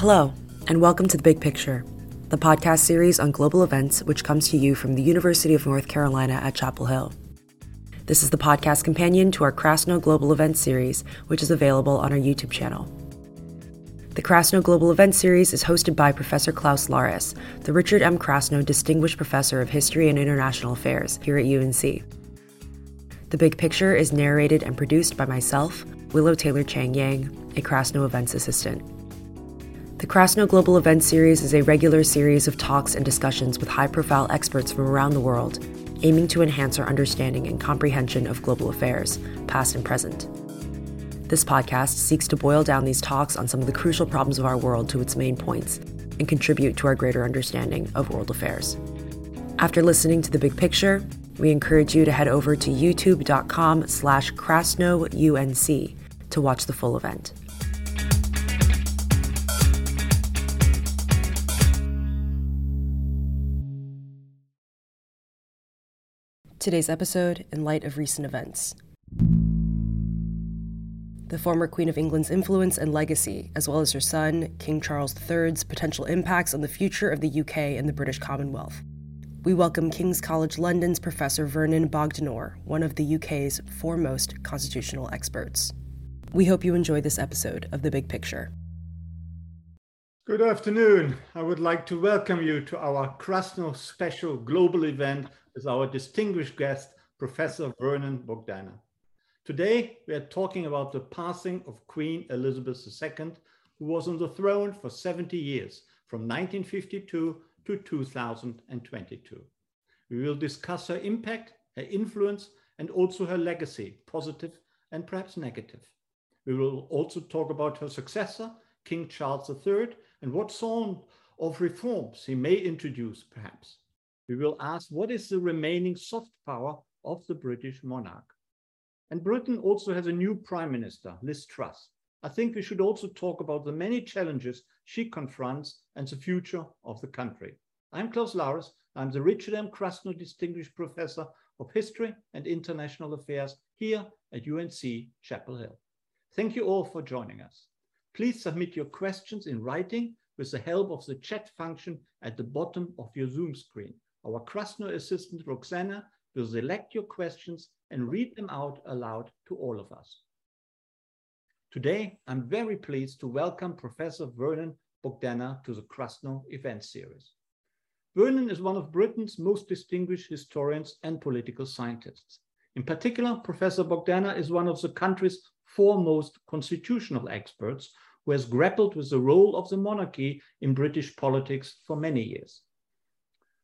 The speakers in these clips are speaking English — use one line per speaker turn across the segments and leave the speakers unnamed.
Hello, and welcome to The Big Picture, the podcast series on global events which comes to you from the University of North Carolina at Chapel Hill. This is the podcast companion to our Krasno Global Events series, which is available on our YouTube channel. The Krasno Global Events series is hosted by Professor Klaus Larres, the Richard M. Krasno Distinguished Professor of History and International Affairs here at UNC. The Big Picture is narrated and produced by myself, Willow Taylor Chang Yang, a Krasno Events assistant. The Krasno Global Events Series is a regular series of talks and discussions with high profile experts from around the world, aiming to enhance our understanding and comprehension of global affairs, past and present. This podcast seeks to boil down these talks on some of the crucial problems of our world to its main points and contribute to our greater understanding of world affairs. After listening to the big picture, we encourage you to head over to youtube.com slash krasnounc to watch the full event. Today's episode in light of recent events. The former Queen of England's influence and legacy, as well as her son, King Charles III's potential impacts on the future of the UK and the British Commonwealth. We welcome King's College London's Professor Vernon Bogdanor, one of the UK's foremost constitutional experts. We hope you enjoy this episode of The Big Picture.
Good afternoon. I would like to welcome you to our Krasno special global event with our distinguished guest, Professor Vernon Bogdanor. Today, we are talking about the passing of Queen Elizabeth II, who was on the throne for 70 years, from 1952 to 2022. We will discuss her impact, her influence, and also her legacy, positive and perhaps negative. We will also talk about her successor, King Charles III, and what sort of reforms he may introduce, perhaps. We will ask what is the remaining soft power of the British monarch. And Britain also has a new prime minister, Liz Truss. I think we should also talk about the many challenges she confronts and the future of the country. I'm Klaus Larres. I'm the Richard M. Krasno Distinguished Professor of History and International Affairs here at UNC Chapel Hill. Thank you all for joining us. Please submit your questions in writing with the help of the chat function at the bottom of your Zoom screen. Our Krasno assistant, Roxana, will select your questions and read them out aloud to all of us. Today, I'm very pleased to welcome Professor Vernon Bogdanor to the Krasno event series. Vernon is one of Britain's most distinguished historians and political scientists. In particular, Professor Bogdanor is one of the country's foremost constitutional experts who has grappled with the role of the monarchy in British politics for many years.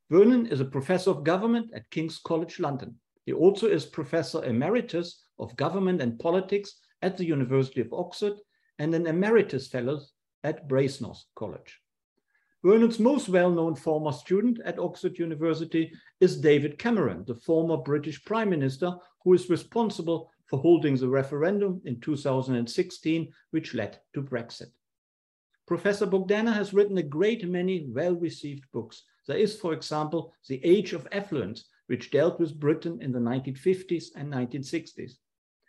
Vernon is a professor of government at King's College London. He also is professor emeritus of government and politics at the University of Oxford and an emeritus fellow at Brasenose College. Vernon's most well-known former student at Oxford University is David Cameron, the former British Prime Minister who is responsible for holding the referendum in 2016, which led to Brexit. Professor Bogdanor has written a great many well-received books. There is, for example, The Age of Affluence, which dealt with Britain in the 1950s and 1960s.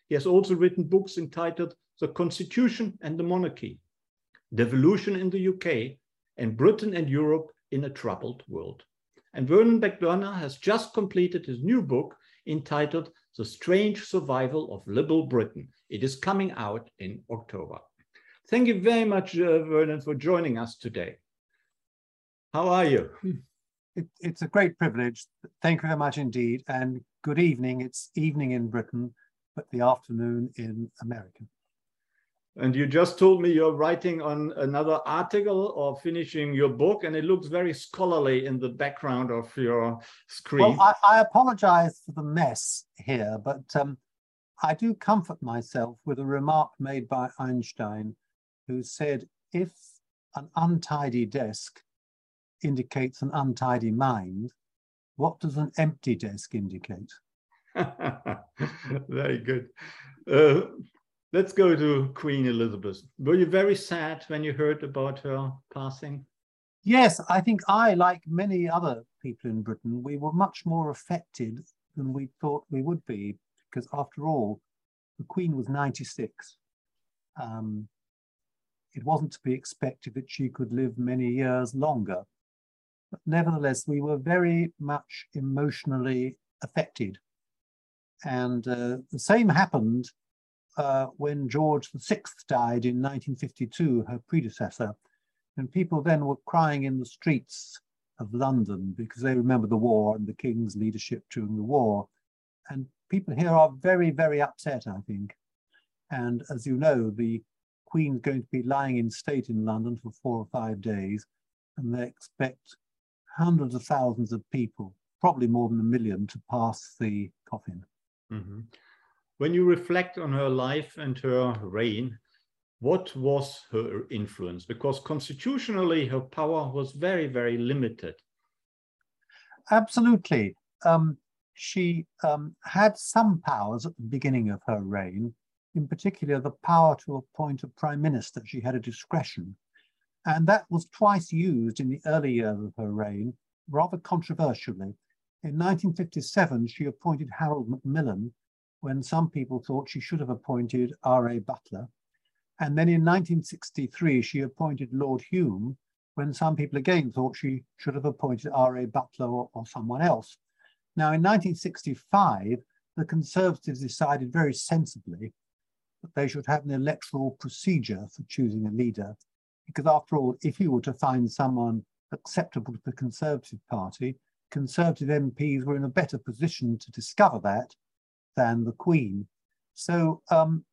He has also written books entitled The Constitution and the Monarchy, Devolution in the UK, and Britain and Europe in a Troubled World. And Vernon Bogdanor has just completed his new book entitled The Strange Survival of Liberal Britain. It is coming out in October. Thank you very much, uh, Vernon, for joining us today. How are you?
It, it's a great privilege. Thank you very much indeed. And good evening. It's evening in Britain, but the afternoon in America.
And you just told me you're writing on another article or finishing your book, and it looks very scholarly in the background of your screen.
Well, I, I apologize for the mess here, but um, I do comfort myself with a remark made by Einstein, who said, if an untidy desk indicates an untidy mind, what does an empty desk indicate?
very good. Uh, Let's go to Queen Elizabeth. Were you very sad when you heard about her passing?
Yes, I think I, like many other people in Britain, we were much more affected than we thought we would be, because after all, the Queen was 96. Um, it wasn't to be expected that she could live many years longer. But nevertheless, we were very much emotionally affected. And uh, the same happened uh, when George VI died in 1952, her predecessor. And people then were crying in the streets of London because they remember the war and the king's leadership during the war. And people here are very, very upset, I think. And as you know, the Queen's going to be lying in state in London for four or five days, and they expect hundreds of thousands of people, probably more than a million, to pass the coffin.
Mm-hmm. When you reflect on her life and her reign, what was her influence? Because constitutionally, her power was very, very limited.
Absolutely. Um, she um, had some powers at the beginning of her reign, in particular the power to appoint a prime minister. She had a discretion. And that was twice used in the early years of her reign, rather controversially. In 1957, she appointed Harold Macmillan when some people thought she should have appointed R.A. Butler. And then in 1963, she appointed Lord Home when some people again thought she should have appointed R.A. Butler or, or someone else. Now, in 1965, the Conservatives decided very sensibly that they should have an electoral procedure for choosing a leader. Because after all, if you were to find someone acceptable to the Conservative Party, Conservative MPs were in a better position to discover that than the Queen. So um,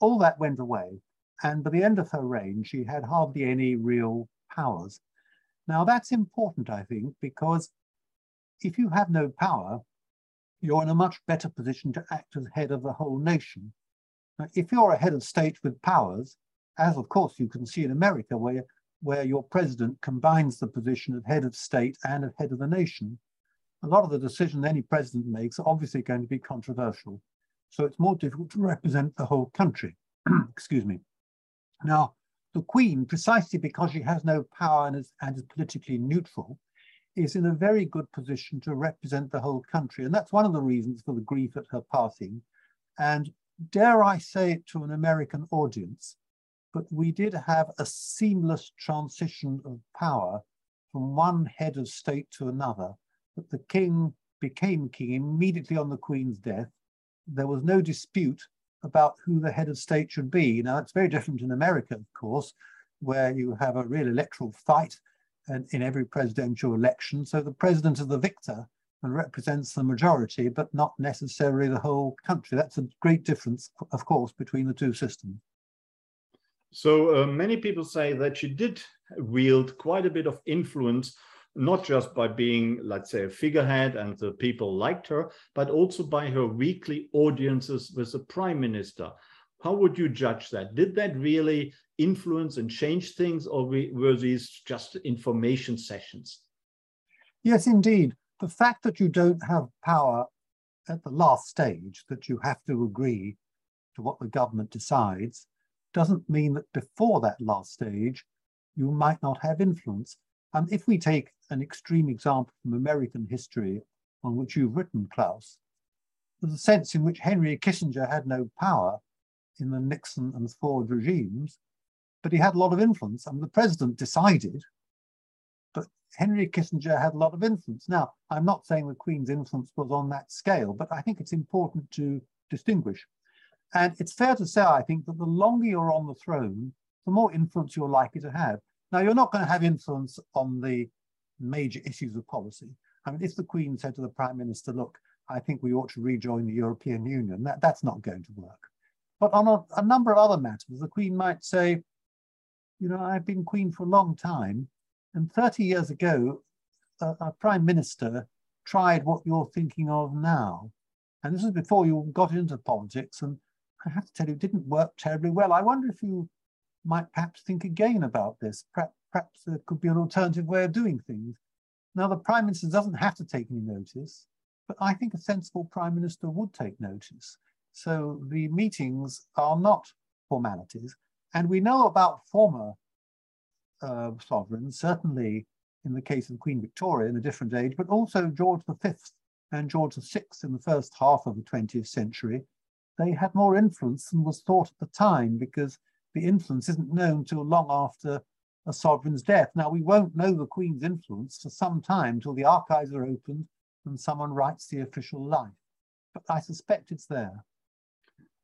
all that went away. And by the end of her reign, she had hardly any real powers. Now, that's important, I think, because if you have no power, you're in a much better position to act as head of the whole nation. Now, if you're a head of state with powers, as of course you can see in America, where, where your president combines the position of head of state and of head of the nation, a lot of the decisions any president makes are obviously going to be controversial. So it's more difficult to represent the whole country. Excuse me. Now, the Queen, precisely because she has no power and is, and is politically neutral, is in a very good position to represent the whole country. And that's one of the reasons for the grief at her passing. And dare I say it to an American audience, but we did have a seamless transition of power from one head of state to another. That the king became king immediately on the queen's death. There was no dispute about who the head of state should be. Now, it's very different in America, of course, where you have a real electoral fight in, in every presidential election. So the president is the victor and represents the majority, but not necessarily the whole country. That's a great difference, of course, between the two systems.
So uh, many people say that she did wield quite a bit of influence, not just by being, let's say, a figurehead and the people liked her, but also by her weekly audiences with the prime minister. How would you judge that? Did that really influence and change things, or were these just information sessions?
Yes, indeed. The fact that you don't have power at the last stage, that you have to agree to what the government decides, doesn't mean that before that last stage, you might not have influence. And if we take an extreme example from American history on which you've written, Klaus, the sense in which Henry Kissinger had no power in the Nixon and Ford regimes, but he had a lot of influence. And the president decided, but Henry Kissinger had a lot of influence. Now, I'm not saying the Queen's influence was on that scale, but I think it's important to distinguish. And it's fair to say, I think, that the longer you're on the throne, the more influence you're likely to have. Now, you're not going to have influence on the major issues of policy. I mean, if the Queen said to the Prime Minister, look, I think we ought to rejoin the European Union, that, that's not going to work. But on a, a number of other matters, the Queen might say, you know, I've been Queen for a long time, and 30 years ago, a, a Prime Minister tried what you're thinking of now. And this is before you got into politics, and I have to tell you, it didn't work terribly well. I wonder if you might perhaps think again about this. Perhaps, perhaps there could be an alternative way of doing things. Now, the Prime Minister doesn't have to take any notice, but I think a sensible Prime Minister would take notice. So the meetings are not formalities. And we know about former uh, sovereigns, certainly in the case of Queen Victoria in a different age, but also George V and George VI in the first half of the 20th century. They had more influence than was thought at the time because the influence isn't known till long after a sovereign's death. Now, we won't know the Queen's influence for some time till the archives are opened and someone writes the official life. But I suspect it's there.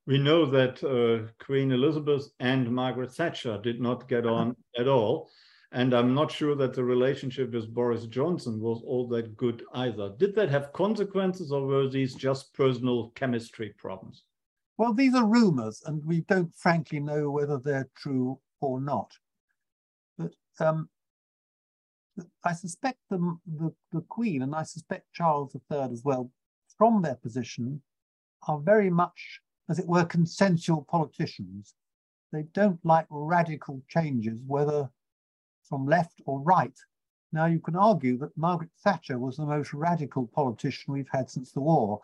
We know that uh, Queen Elizabeth and Margaret Thatcher did not get on at all. And I'm not sure that the relationship with Boris Johnson was all that good either. Did that have consequences or were these just personal chemistry problems?
Well, these are rumors, and we don't frankly know whether they're true or not. But um, I suspect the, the, the Queen, and I suspect Charles III as well, from their position, are very much, as it were, consensual politicians. They don't like radical changes, whether from left or right. Now, you can argue that Margaret Thatcher was the most radical politician we've had since the war.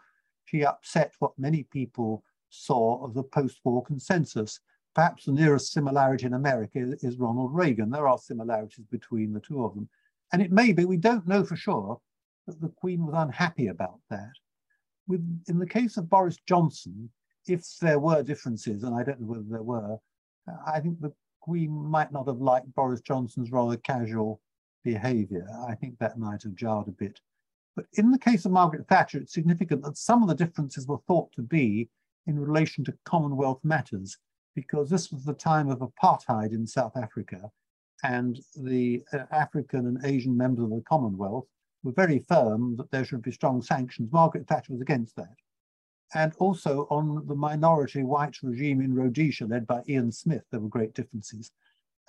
She upset what many people saw of the post-war consensus. Perhaps the nearest similarity in America is Ronald Reagan. There are similarities between the two of them. And it may be, we don't know for sure, that the Queen was unhappy about that. With, in the case of Boris Johnson, if there were differences, and I don't know whether there were, I think the Queen might not have liked Boris Johnson's rather casual behaviour. I think that might have jarred a bit. But in the case of Margaret Thatcher, it's significant that some of the differences were thought to be in relation to Commonwealth matters, because this was the time of apartheid in South Africa, and the uh, African and Asian members of the Commonwealth were very firm that there should be strong sanctions. Margaret Thatcher was against that. And also on the minority white regime in Rhodesia, led by Ian Smith, there were great differences.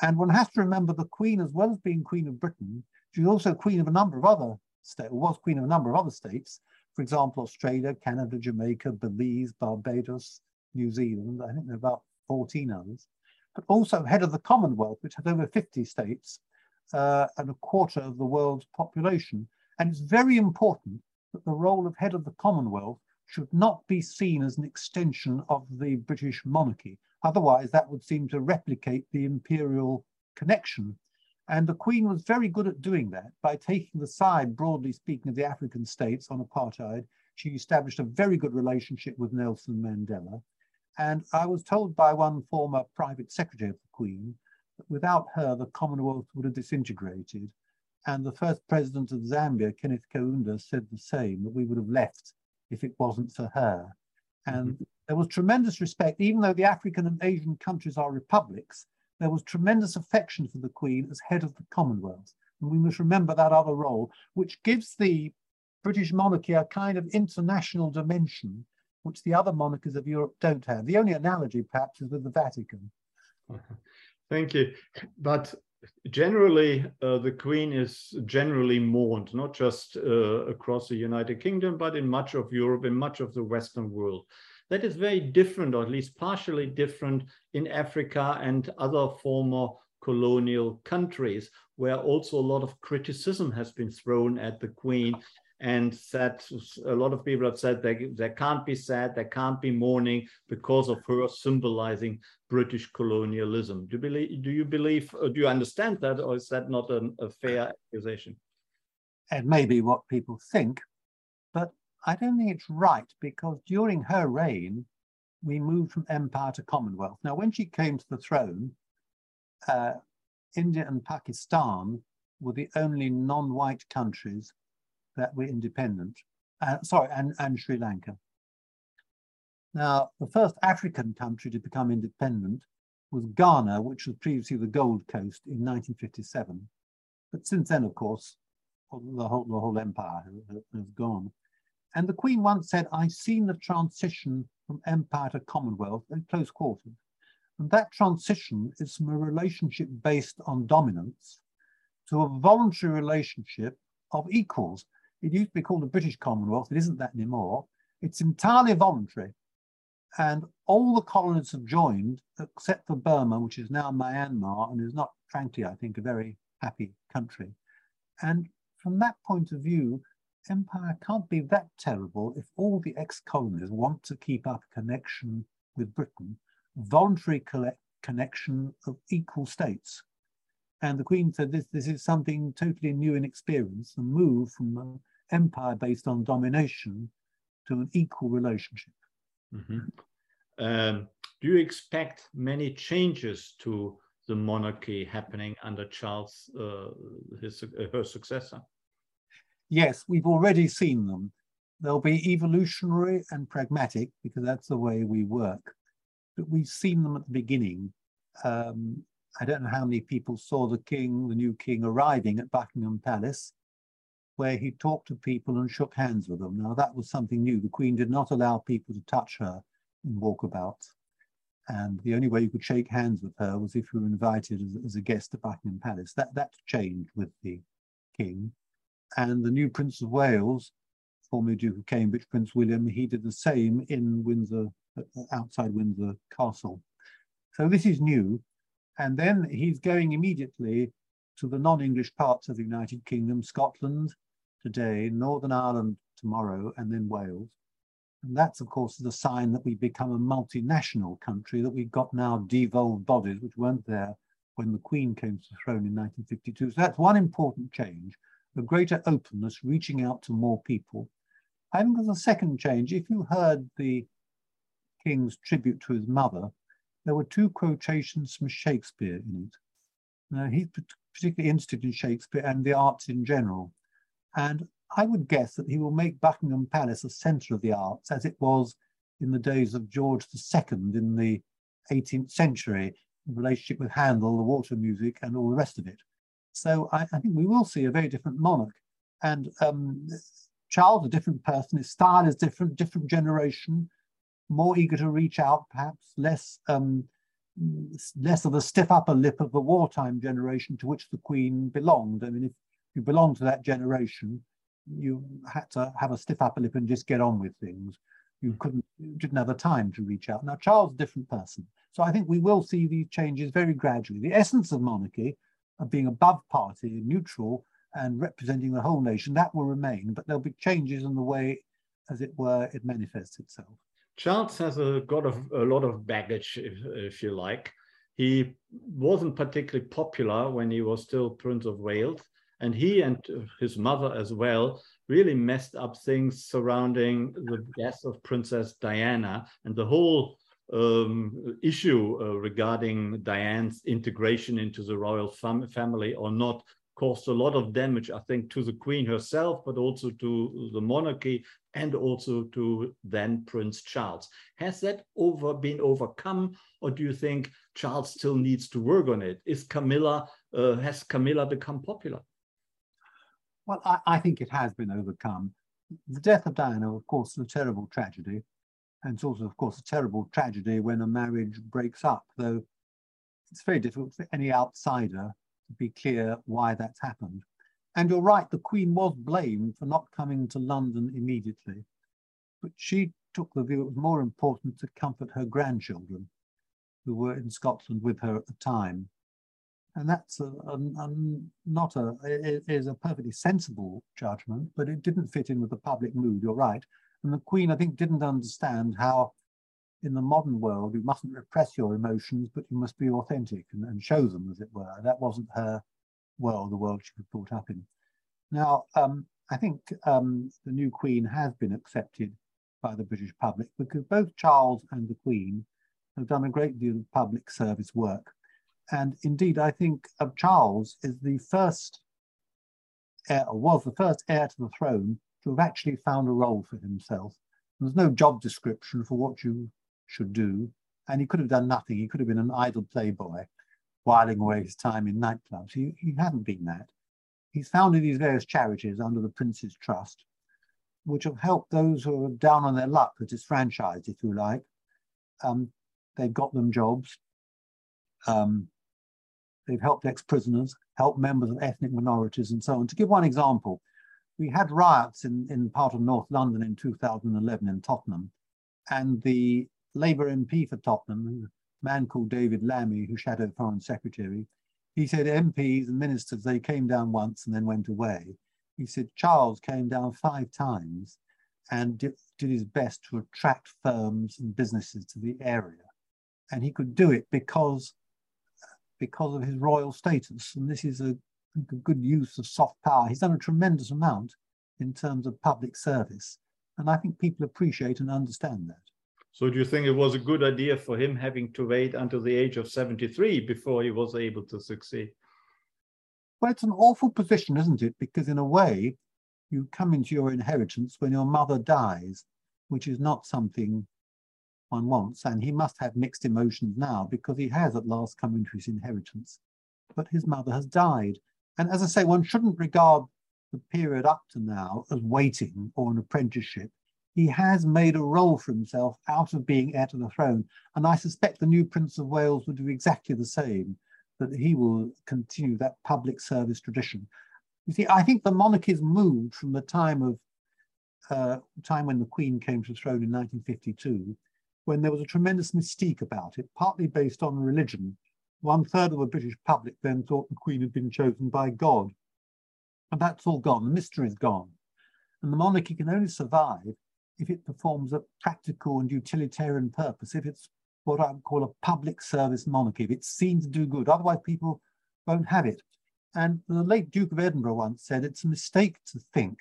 And one has to remember the Queen, as well as being Queen of Britain, she was also Queen of a number of other states, was Queen of a number of other states, for example, Australia, Canada, Jamaica, Belize, Barbados, New Zealand, I think there are about 14 others, but also head of the Commonwealth, which had over 50 states uh, and a quarter of the world's population. And it's very important that the role of head of the Commonwealth should not be seen as an extension of the British monarchy. Otherwise, that would seem to replicate the imperial connection and the Queen was very good at doing that by taking the side, broadly speaking, of the African states on apartheid. She established a very good relationship with Nelson Mandela. And I was told by one former private secretary of the Queen that without her, the Commonwealth would have disintegrated. And the first president of Zambia, Kenneth Kaunda, said the same, that we would have left if it wasn't for her. And mm -hmm. there was tremendous respect, even though the African and Asian countries are republics, there was tremendous affection for the Queen as head of the Commonwealth. And we must remember that other role, which gives the British monarchy a kind of international dimension, which the other monarchies of Europe don't have. The only analogy, perhaps, is with the Vatican.
Thank you. But generally, uh, the Queen is generally mourned, not just uh, across the United Kingdom, but in much of Europe, in much of the Western world. That is very different, or at least partially different, in Africa and other former colonial countries, where also a lot of criticism has been thrown at the Queen and that a lot of people have said there, there can't be sad, there can't be mourning because of her symbolizing British colonialism. Do you believe, do you, believe, do you understand that, or is that not an, a fair accusation?
It may be what people think, but I don't think it's right because during her reign, we moved from empire to commonwealth. Now, when she came to the throne, uh, India and Pakistan were the only non-white countries that were independent. Uh, sorry, and, and Sri Lanka. Now, the first African country to become independent was Ghana, which was previously the Gold Coast in 1957. But since then, of course, the whole, the whole empire has, has gone. And the Queen once said, I've seen the transition from empire to commonwealth in close quarters. And that transition is from a relationship based on dominance to a voluntary relationship of equals. It used to be called the British Commonwealth. It isn't that anymore. It's entirely voluntary. And all the colonies have joined, except for Burma, which is now Myanmar and is not, frankly, I think, a very happy country. And from that point of view, empire can't be that terrible if all the ex-colonies want to keep up connection with Britain, voluntary connection of equal states. And the Queen said this, this is something totally new in experience, a move from an empire based on domination to an equal relationship.
Mm -hmm. um, do you expect many changes to the monarchy happening under Charles, uh, his, uh, her successor?
Yes, we've already seen them. They'll be evolutionary and pragmatic because that's the way we work. But we've seen them at the beginning. Um, I don't know how many people saw the king, the new king, arriving at Buckingham Palace, where he talked to people and shook hands with them. Now, that was something new. The queen did not allow people to touch her in walkabouts. And the only way you could shake hands with her was if you were invited as, as a guest to Buckingham Palace. That, that changed with the king. And the new Prince of Wales, former Duke of Cambridge, Prince William, he did the same in Windsor, uh, outside Windsor Castle. So this is new. And then he's going immediately to the non-English parts of the United Kingdom, Scotland today, Northern Ireland tomorrow, and then Wales. And that's, of course, the sign that we become a multinational country, that we've got now devolved bodies which weren't there when the Queen came to the throne in 1952. So that's one important change, a greater openness, reaching out to more people. I think there's a second change. If you heard the King's tribute to his mother, there were two quotations from Shakespeare in it. Now, he's particularly interested in Shakespeare and the arts in general. And I would guess that he will make Buckingham Palace a centre of the arts, as it was in the days of George II in the 18th century, in relationship with Handel, the water music, and all the rest of it. So I, I think we will see a very different monarch. And um, Charles, a different person, his style is different, different generation, more eager to reach out, perhaps less um, less of the stiff upper lip of the wartime generation to which the Queen belonged. I mean, if you belong to that generation, you had to have a stiff upper lip and just get on with things. You couldn't, you didn't have the time to reach out. Now, Charles, a different person. So I think we will see these changes very gradually. The essence of monarchy, of being above party, neutral, and representing the whole nation, that will remain, but there'll be changes in the way, as it were, it manifests itself.
Charles has a, got a, a lot of baggage, if, if you like. He wasn't particularly popular when he was still Prince of Wales. And he and his mother as well really messed up things surrounding the death of Princess Diana and the whole um, issue uh, regarding Diane's integration into the royal fam family or not caused a lot of damage, I think, to the Queen herself, but also to the monarchy and also to then Prince Charles. Has that over been overcome, or do you think Charles still needs to work on it? Is Camilla uh, has Camilla become popular?
Well, I, I, think it has been overcome. The death of Diana, of course, is a terrible tragedy. And it's also, of course, a terrible tragedy when a marriage breaks up, though it's very difficult for any outsider to be clear why that's happened. And you're right, the Queen was blamed for not coming to London immediately. But she took the view it was more important to comfort her grandchildren who were in Scotland with her at the time and that's a, a, a, not a is a perfectly sensible judgment, but it didn't fit in with the public mood. You're right, and the Queen, I think, didn't understand how, in the modern world, you mustn't repress your emotions, but you must be authentic and, and show them, as it were. That wasn't her world, the world she was brought up in. Now, um, I think um, the new Queen has been accepted by the British public because both Charles and the Queen have done a great deal of public service work and indeed, I think of Charles is the first heir, or was the first heir to the throne to have actually found a role for himself. There's no job description for what you should do, and he could have done nothing. He could have been an idle playboy, whiling away his time in nightclubs. He, he hadn't been that. He's founded these various charities under the Prince's Trust, which have helped those who are down on their luck, that is franchised, if you like. Um, they've got them jobs. Um, They've helped ex-prisoners, helped members of ethnic minorities and so on. To give one example, we had riots in, in part of North London in 2011 in Tottenham, and the Labour MP for Tottenham, a man called David Lammy, who shadowed Foreign Secretary, he said MPs and ministers, they came down once and then went away. He said Charles came down five times and did, did his best to attract firms and businesses to the area. And he could do it because because of his royal status. And this is a, a good use of soft power. He's done a tremendous amount in terms of public service. And I think people appreciate and understand that.
So do you think it was a good idea for him having to wait until the age of 73 before he was able to succeed?
Well, it's an awful position, isn't it? Because in a way, you come into your inheritance when your mother dies, which is not something one wants. And he must have mixed emotions now because he has at last come into his inheritance. But his mother has died. And as I say, one shouldn't regard the period up to now as waiting or an apprenticeship. He has made a role for himself out of being heir to the throne. And I suspect the new Prince of Wales will do exactly the same, that he will continue that public service tradition. You see, I think the monarchy's moved from the time of uh, time when the Queen came to the throne in 1952, when there was a tremendous mystique about it, partly based on religion. One third of the British public then thought the Queen had been chosen by God. And that's all gone. The mystery is gone. And the monarchy can only survive if it performs a practical and utilitarian purpose, if it's what I would call a public service monarchy, if it's seen to do good. Otherwise, people won't have it. And the late Duke of Edinburgh once said it's a mistake to think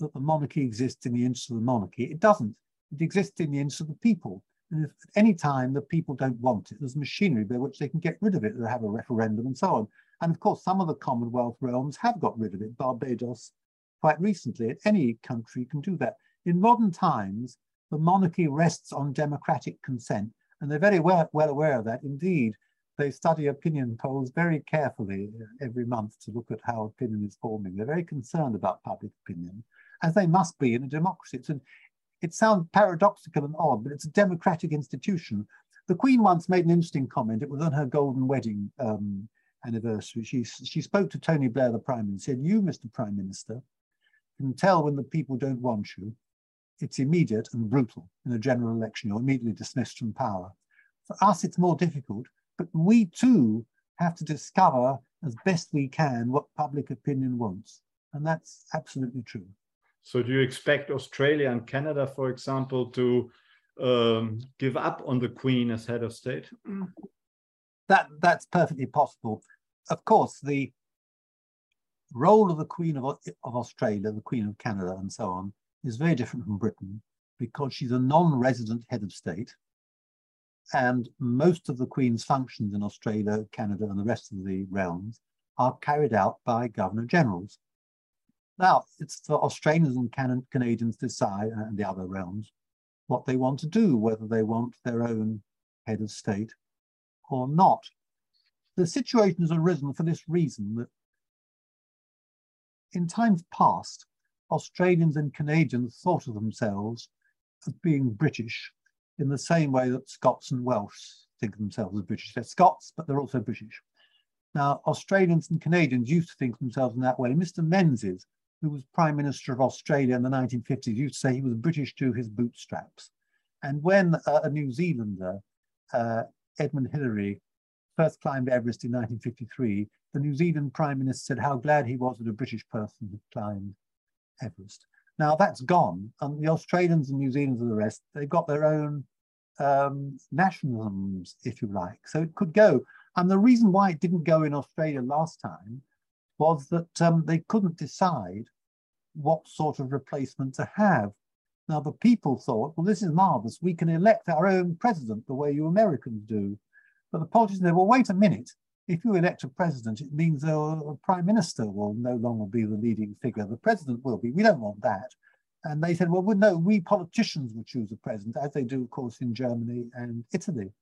that the monarchy exists in the interest of the monarchy. It doesn't. It exists in the interest of the people. And if at any time the people don't want it, there's machinery by which they can get rid of it. They have a referendum and so on. And of course, some of the Commonwealth realms have got rid of it. Barbados, quite recently, any country can do that. In modern times, the monarchy rests on democratic consent, and they're very well, well aware of that. Indeed, they study opinion polls very carefully uh, every month to look at how opinion is forming. They're very concerned about public opinion, as they must be in a democracy. It's an, it sounds paradoxical and odd, but it's a democratic institution. The Queen once made an interesting comment. It was on her golden wedding um, anniversary. She, she spoke to Tony Blair, the Prime Minister, and said, You, Mr. Prime Minister, can tell when the people don't want you. It's immediate and brutal in a general election. You're immediately dismissed from power. For us, it's more difficult, but we too have to discover as best we can what public opinion wants. And that's absolutely true.
So do you expect Australia and Canada, for example, to um, give up on the Queen as head of state?
That that's perfectly possible. Of course, the role of the Queen of, of Australia, the Queen of Canada, and so on, is very different from Britain because she's a non-resident head of state, and most of the Queen's functions in Australia, Canada, and the rest of the realms are carried out by governor generals. Now, it's for Australians and Can Canadians to decide, uh, and the other realms, what they want to do, whether they want their own head of state or not. The situation has arisen for this reason that in times past, Australians and Canadians thought of themselves as being British in the same way that Scots and Welsh think of themselves as British. They're Scots, but they're also British. Now, Australians and Canadians used to think of themselves in that way. Mr. Menzies who was Prime Minister of Australia in the 1950s, used to say he was British to his bootstraps. And when uh, a New Zealander, uh, Edmund Hillary, first climbed Everest in 1953, the New Zealand Prime Minister said how glad he was that a British person had climbed Everest. Now that's gone, and the Australians and New Zealanders and the rest, they've got their own um, nationalisms, if you like. So it could go. And the reason why it didn't go in Australia last time was that um, they couldn't decide what sort of replacement to have. Now, the people thought, well, this is marvelous. We can elect our own president the way you Americans do. But the politicians said, well, wait a minute. If you elect a president, it means a prime minister will no longer be the leading figure. The president will be. We don't want that. And they said, well, no, we politicians will choose a president, as they do, of course, in Germany and Italy.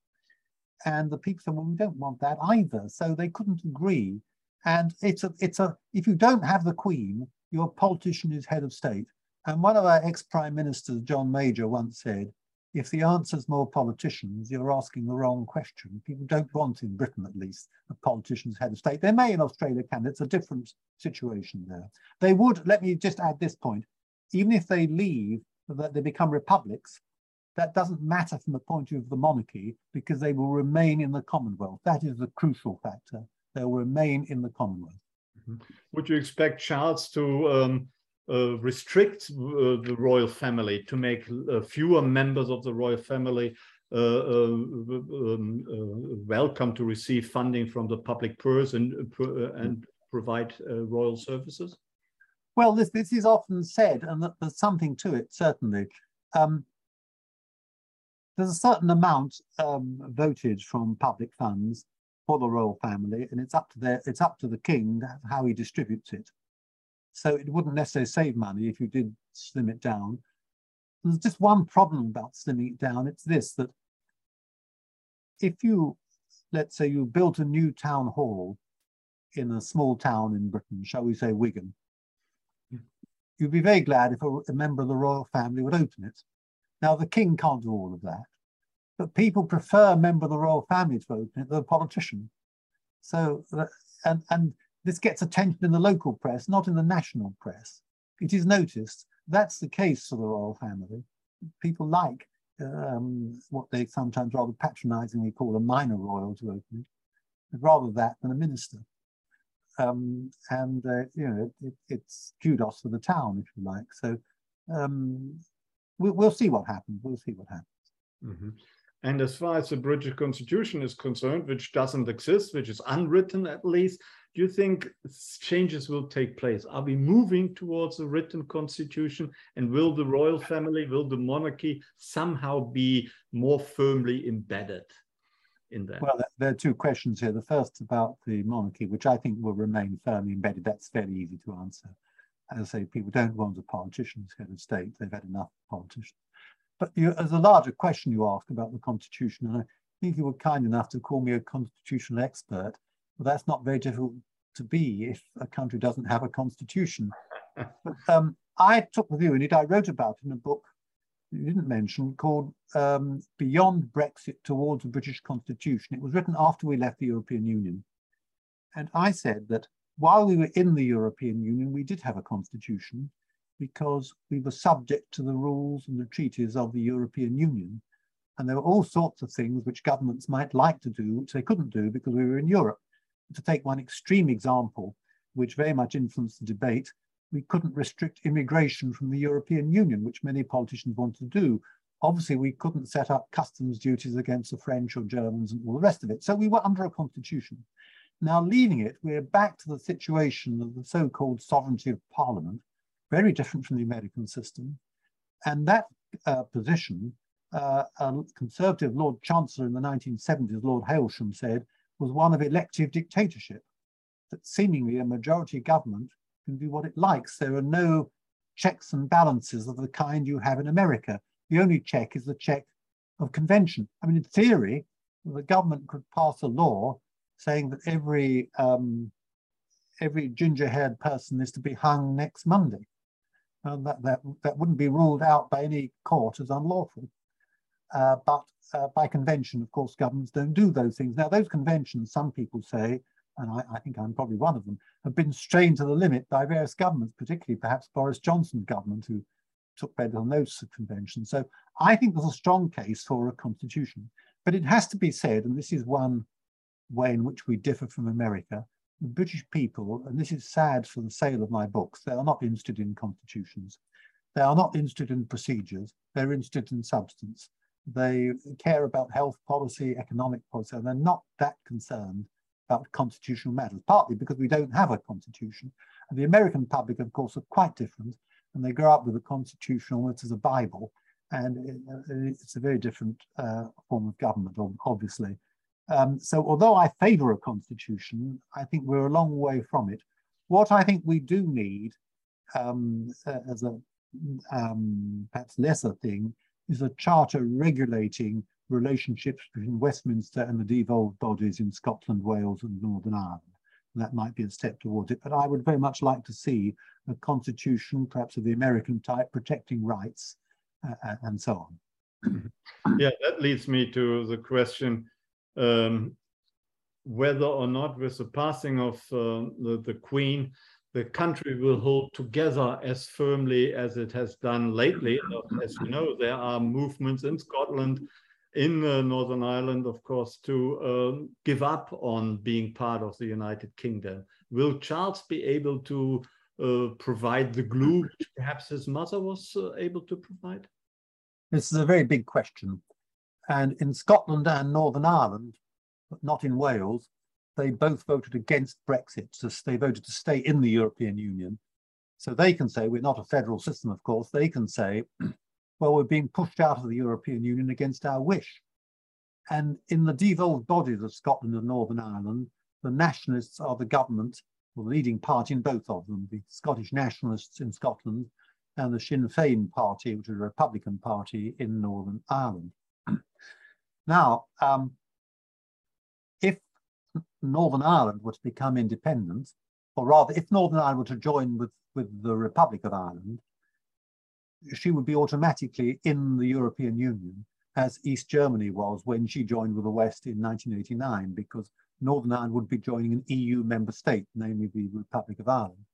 And the people said, well, we don't want that either. So they couldn't agree. And it's a, it's a, if you don't have the Queen, your politician is head of state. And one of our ex-prime ministers, John Major, once said, if the answer's more politicians, you're asking the wrong question. People don't want, in Britain at least, a politician's head of state. They may in Australia can, it's a different situation there. They would, let me just add this point, even if they leave, that they become republics, that doesn't matter from the point of view of the monarchy because they will remain in the Commonwealth. That is the crucial factor they will remain in the Commonwealth.
Mm -hmm. Would you expect Charles to um, uh, restrict uh, the royal family, to make uh, fewer members of the royal family uh, uh, um, uh, welcome to receive funding from the public purse and, and provide royal services?
Well, this, this is often said, and there's something to it, certainly. Um, there's a certain amount um, voted from public funds for the royal family, and it's up to their, it's up to the king how he distributes it. So it wouldn't necessarily save money if you did slim it down. There's just one problem about slimming it down. It's this that if you, let's say, you built a new town hall in a small town in Britain, shall we say Wigan, you'd be very glad if a, a member of the royal family would open it. Now, the king can't do all of that, but people prefer a member of the royal family to open it than a politician. So, uh, and, and this gets attention in the local press, not in the national press. It is noticed. That's the case for the royal family. People like um, what they sometimes rather patronizingly call a minor royal to open it, rather that than a minister. Um, and uh, you know it, it's kudos for the town, if you like. So um, we, will see what happens. We'll see what happens.
Mm-hmm. And as far as the British Constitution is concerned, which doesn't exist, which is unwritten at least, do you think changes will take place? Are we moving towards a written constitution? And will the royal family, will the monarchy somehow be more firmly embedded in that?
Well, there are two questions here. The first about the monarchy, which I think will remain firmly embedded. That's fairly easy to answer. As I say, people don't want a politician as head of state. They've had enough politicians. But you, as a larger question you ask about the constitution, and I think you were kind enough to call me a constitutional expert, well, that's not very difficult to be if a country doesn't have a constitution. but, um, I took the view, and it I wrote about in a book you didn't mention called um, Beyond Brexit Towards a British Constitution. It was written after we left the European Union. And I said that while we were in the European Union, we did have a constitution because we were subject to the rules and the treaties of the European Union. And there were all sorts of things which governments might like to do, which they couldn't do because we were in Europe. To take one extreme example, which very much influenced the debate, we couldn't restrict immigration from the European Union, which many politicians wanted to do. Obviously, we couldn't set up customs duties against the French or Germans and all the rest of it. So we were under a constitution. Now, leaving it, we're back to the situation of the so called sovereignty of Parliament, very different from the American system. And that uh, position, uh, a conservative Lord Chancellor in the 1970s, Lord Hailsham, said was one of elective dictatorship, that seemingly a majority government can do what it likes. There are no checks and balances of the kind you have in America. The only check is the check of convention. I mean, in theory, the government could pass a law saying that every um, every ginger-haired person is to be hung next Monday. And that, that, that wouldn't be ruled out by any court as unlawful. Uh, but uh, by convention, of course, governments don't do those things. Now, those conventions, some people say, and I, I, think I'm probably one of them, have been strained to the limit by various governments, particularly perhaps Boris Johnson's government, who took very little notice of conventions. So I think there's a strong case for a constitution. But it has to be said, and this is one way in which we differ from America, the British people, and this is sad for the sale of my books, they are not interested in constitutions. They are not interested in procedures. They're interested in substance. They care about health policy, economic policy, and they're not that concerned about constitutional matters, partly because we don't have a constitution. And the American public, of course, are quite different, and they grow up with a constitution almost as a Bible, and it's a very different uh, form of government, obviously. Um, so although I favor a constitution, I think we're a long way from it. What I think we do need um, as a um, perhaps lesser thing is a charter regulating relationships between Westminster and the devolved bodies in Scotland, Wales, and Northern Ireland. And that might be a step towards it. But I would very much like to see a constitution, perhaps of the American type, protecting rights uh, and so
on. yeah, that leads me to the question um, whether or not, with the passing of uh, the, the Queen, the country will hold together as firmly as it has done lately. As you know, there are movements in Scotland, in uh, Northern Ireland, of course, to um, give up on being part of the United Kingdom. Will Charles be able to uh, provide the glue which perhaps his mother was uh, able to provide?
This is a very big question. And in Scotland and Northern Ireland, but not in Wales, they both voted against Brexit. So they voted to stay in the European Union. So they can say, we're not a federal system, of course. They can say, well, we're being pushed out of the European Union against our wish. And in the devolved bodies of Scotland and Northern Ireland, the nationalists are the government, or the leading party in both of them, the Scottish nationalists in Scotland and the Sinn Féin party, which is a Republican party in Northern Ireland. Now, um, if Northern Ireland were to become independent, or rather, if Northern Ireland were to join with, with the Republic of Ireland, she would be automatically in the European Union as East Germany was when she joined with the West in 1989, because Northern Ireland would be joining an EU member state, namely the Republic of Ireland.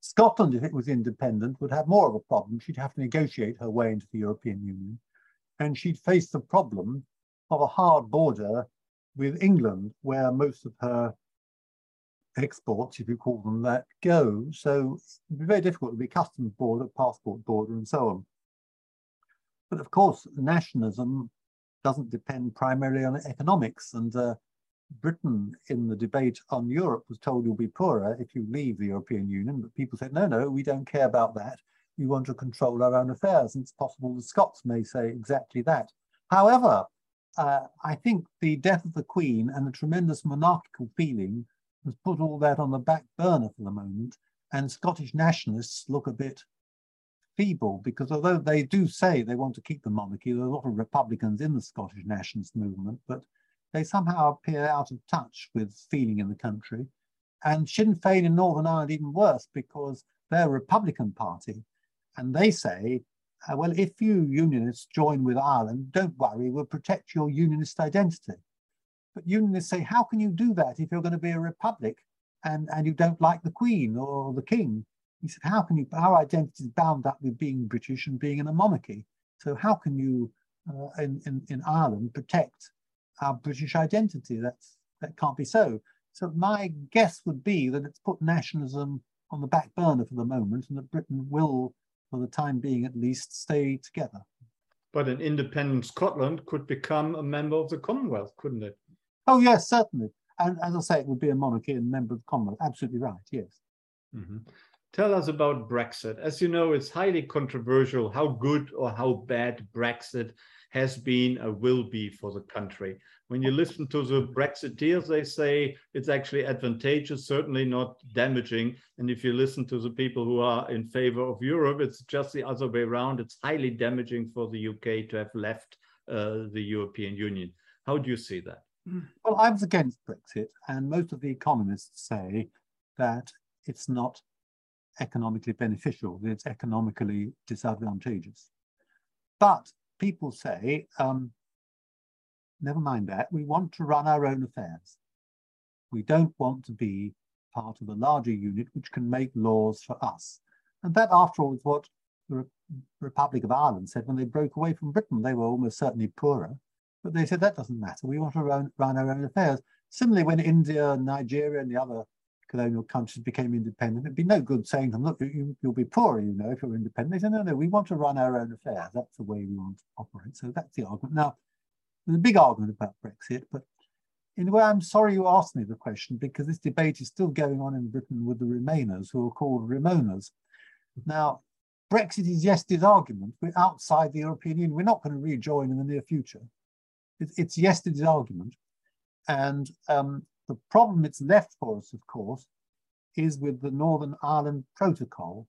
Scotland, if it was independent, would have more of a problem. She'd have to negotiate her way into the European Union, and she'd face the problem of a hard border with England, where most of her exports, if you call them that, go. So it'd be very difficult to be customs border, passport border, and so on. But of course, nationalism doesn't depend primarily on economics. And uh, Britain, in the debate on Europe, was told you'll be poorer if you leave the European Union. But people said, no, no, we don't care about that. We want to control our own affairs. And it's possible the Scots may say exactly that. However, uh, I think the death of the Queen and the tremendous monarchical feeling has put all that on the back burner for the moment. And Scottish nationalists look a bit feeble because although they do say they want to keep the monarchy, there are a lot of Republicans in the Scottish nationalist movement, but they somehow appear out of touch with feeling in the country. And Sinn Féin in Northern Ireland even worse because they're a Republican party. And they say, uh, well, if you unionists join with Ireland, don't worry, we'll protect your unionist identity. But unionists say, how can you do that if you're going to be a republic and, and you don't like the Queen or the King? He said, how can you, our identity is bound up with being British and being in a monarchy. So how can you, uh, in, in, in Ireland, protect our British identity? That's, that can't be so. So my guess would be that it's put nationalism on the back burner for the moment and that Britain will, for the time being at least, stay together.
But an independent Scotland could become a member of the Commonwealth, couldn't it?
Oh, yes, certainly. And as I say, it would be a monarchy and member of the Commonwealth. Absolutely right, yes.
Mm-hmm. Tell us about Brexit. As you know, it's highly controversial how good or how bad Brexit has been or will be for the country. When you listen to the Brexiteers, they say it's actually advantageous, certainly not damaging. And if you listen to the people who are in favor of Europe, it's just the other way around. It's highly damaging for the UK to have left uh, the European Union. How do you see that?
Well, I was against Brexit, and most of the economists say that it's not economically beneficial, that it's economically disadvantageous. But people say, um, never mind that, we want to run our own affairs. We don't want to be part of a larger unit which can make laws for us. And that, after all, is what the Re Republic of Ireland said when they broke away from Britain. They were almost certainly poorer but they said that doesn't matter. We want to run, run our own affairs. Similarly, when India, Nigeria, and the other colonial countries became independent, it'd be no good saying to them, look, you, will be poorer, you know, if you're independent. They said, no, no, we want to run our own affairs. That's the way we want to operate. So that's the argument. Now, there's a big argument about Brexit, but in a way, I'm sorry you asked me the question because this debate is still going on in Britain with the Remainers, who are called Remoaners. Now, Brexit is yesterday's argument. We're outside the European Union. We're not going to rejoin in the near future it's yesterday's argument. And um, the problem it's left for us, of course, is with the Northern Ireland Protocol,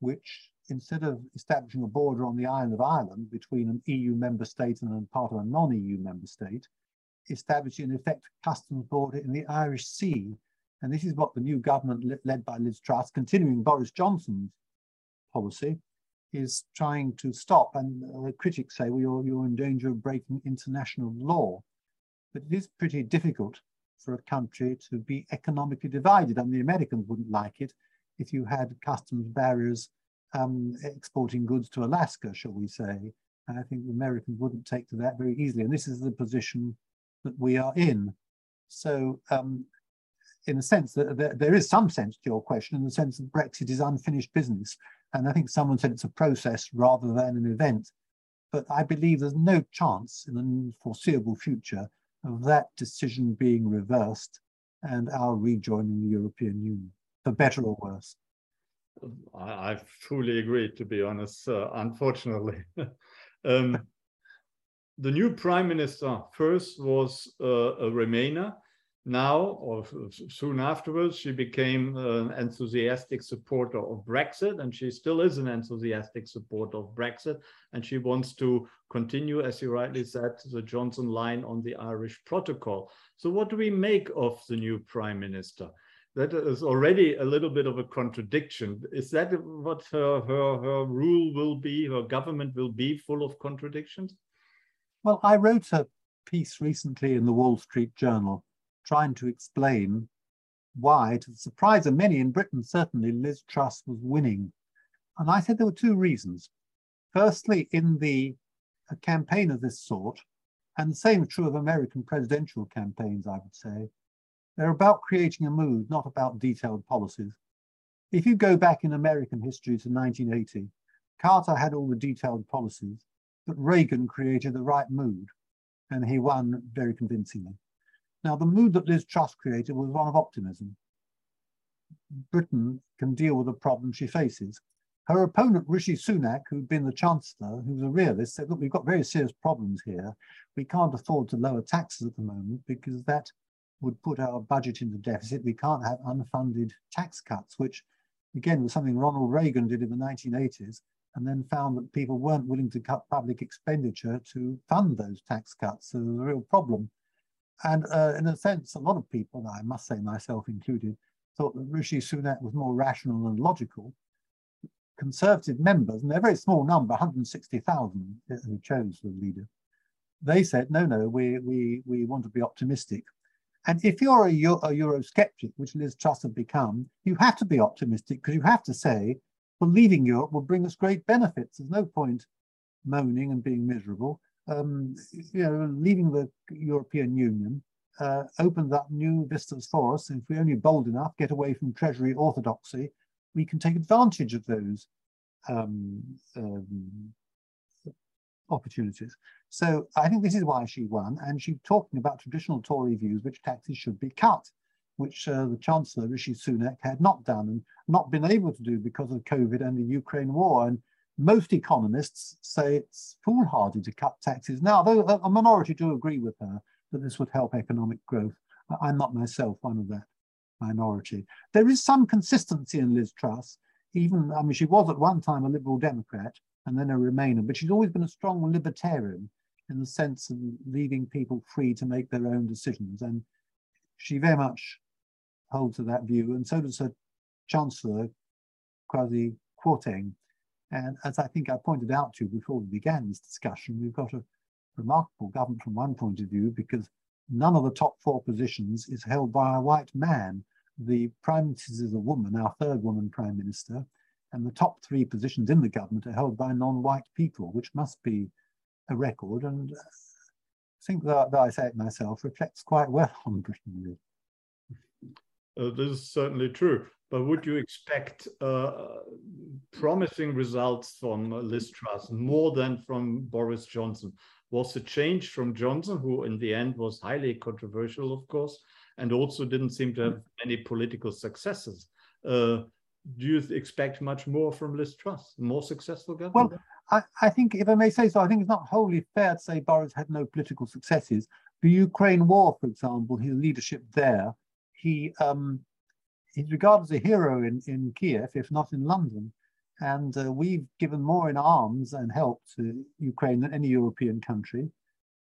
which instead of establishing a border on the island of Ireland between an EU member state and part of a non-EU member state, established in effect a customs border in the Irish Sea. And this is what the new government led by Liz Truss, continuing Boris Johnson's policy, is trying to stop. And uh, critics say, well, you're, you're in danger of breaking international law. But it is pretty difficult for a country to be economically divided. and the Americans wouldn't like it if you had customs barriers um, exporting goods to Alaska, shall we say. And I think the Americans wouldn't take to that very easily. And this is the position that we are in. So um, in a sense, that there, there is some sense to your question in the sense that Brexit is unfinished business. And I think someone said it's a process rather than an event. But I believe there's no chance in the foreseeable future of that decision being reversed and our rejoining the European Union, for better or worse.
I, I fully agree, to be honest, uh, unfortunately. Um, the new prime minister first was uh, a Remainer. Now, or soon afterwards, she became uh, an enthusiastic supporter of Brexit, and she still is an enthusiastic supporter of Brexit. And she wants to continue, as you rightly said, the Johnson line on the Irish protocol. So, what do we make of the new prime minister? that is already a little bit of a contradiction. Is that what her, her, her rule will be, her government will be full of contradictions?
Well, I wrote a piece recently in the Wall Street Journal trying to explain why, to the surprise of many in Britain, certainly Liz Truss was winning. And I said there were two reasons. Firstly, in the a campaign of this sort, and the same is true of American presidential campaigns, I would say, they're about creating a mood, not about detailed policies. If you go back in American history to 1980, Carter had all the detailed policies, but Reagan created the right mood, and he won very convincingly. Now, the mood that Liz Truss created was one of optimism. Britain can deal with the problem she faces. Her opponent, Rishi Sunak, who'd been the Chancellor, who was a realist, said, look, we've got very serious problems here. We can't afford to lower taxes at the moment because that would put our budget into deficit. We can't have unfunded tax cuts, which again was something Ronald Reagan did in the 1980s, and then found that people weren't willing to cut public expenditure to fund those tax cuts. So there was a real problem. And uh, in a sense, a lot of people, I must say myself included, thought that Rishi Sunak was more rational and logical. Conservative members, and they're a very small number, 160,000 who chose the leader, they said, no, no, we, we, we want to be optimistic. And if you're a, Euro, a Eurosceptic, which Liz Truss had become, you have to be optimistic because you have to say, well, leaving Europe will bring us great benefits. There's no point moaning and being miserable. Um, you know, leaving the European Union uh, opened up new vistas for us. If we're only bold enough, get away from treasury orthodoxy, we can take advantage of those um, um, opportunities. So I think this is why she won, and she's talking about traditional Tory views, which taxes should be cut, which uh, the Chancellor, Rishi Sunak, had not done and not been able to do because of COVID and the Ukraine war. And most economists say it's foolhardy to cut taxes now, though a minority do agree with her that this would help economic growth. I'm not myself one of that minority. There is some consistency in Liz Truss, even, I mean, she was at one time a Liberal Democrat and then a Remainer, but she's always been a strong libertarian in the sense of leaving people free to make their own decisions. And she very much holds to that view, and so does her Chancellor, Kwasi Kwarteng. And as I think I pointed out to you before we began this discussion, we've got a remarkable government from one point of view because none of the top four positions is held by a white man. The Prime Minister is a woman, our third woman Prime Minister, and the top three positions in the government are held by non-white people, which must be a record, and I think that, that I say it myself reflects quite well on Britain.
Uh, this is certainly true. But would you expect uh, promising results from Liz Truss more than from Boris Johnson? Was the change from Johnson, who in the end was highly controversial, of course, and also didn't seem to have any political successes? Uh, do you expect much more from Liz Truss, more successful government?
Well, I, I, think, if I may say so, I think it's not wholly fair to say Boris had no political successes. The Ukraine war, for example, his leadership there, he um, he's regarded as a hero in, in Kiev, if not in London. And uh, we've given more in arms and help to Ukraine than any European country.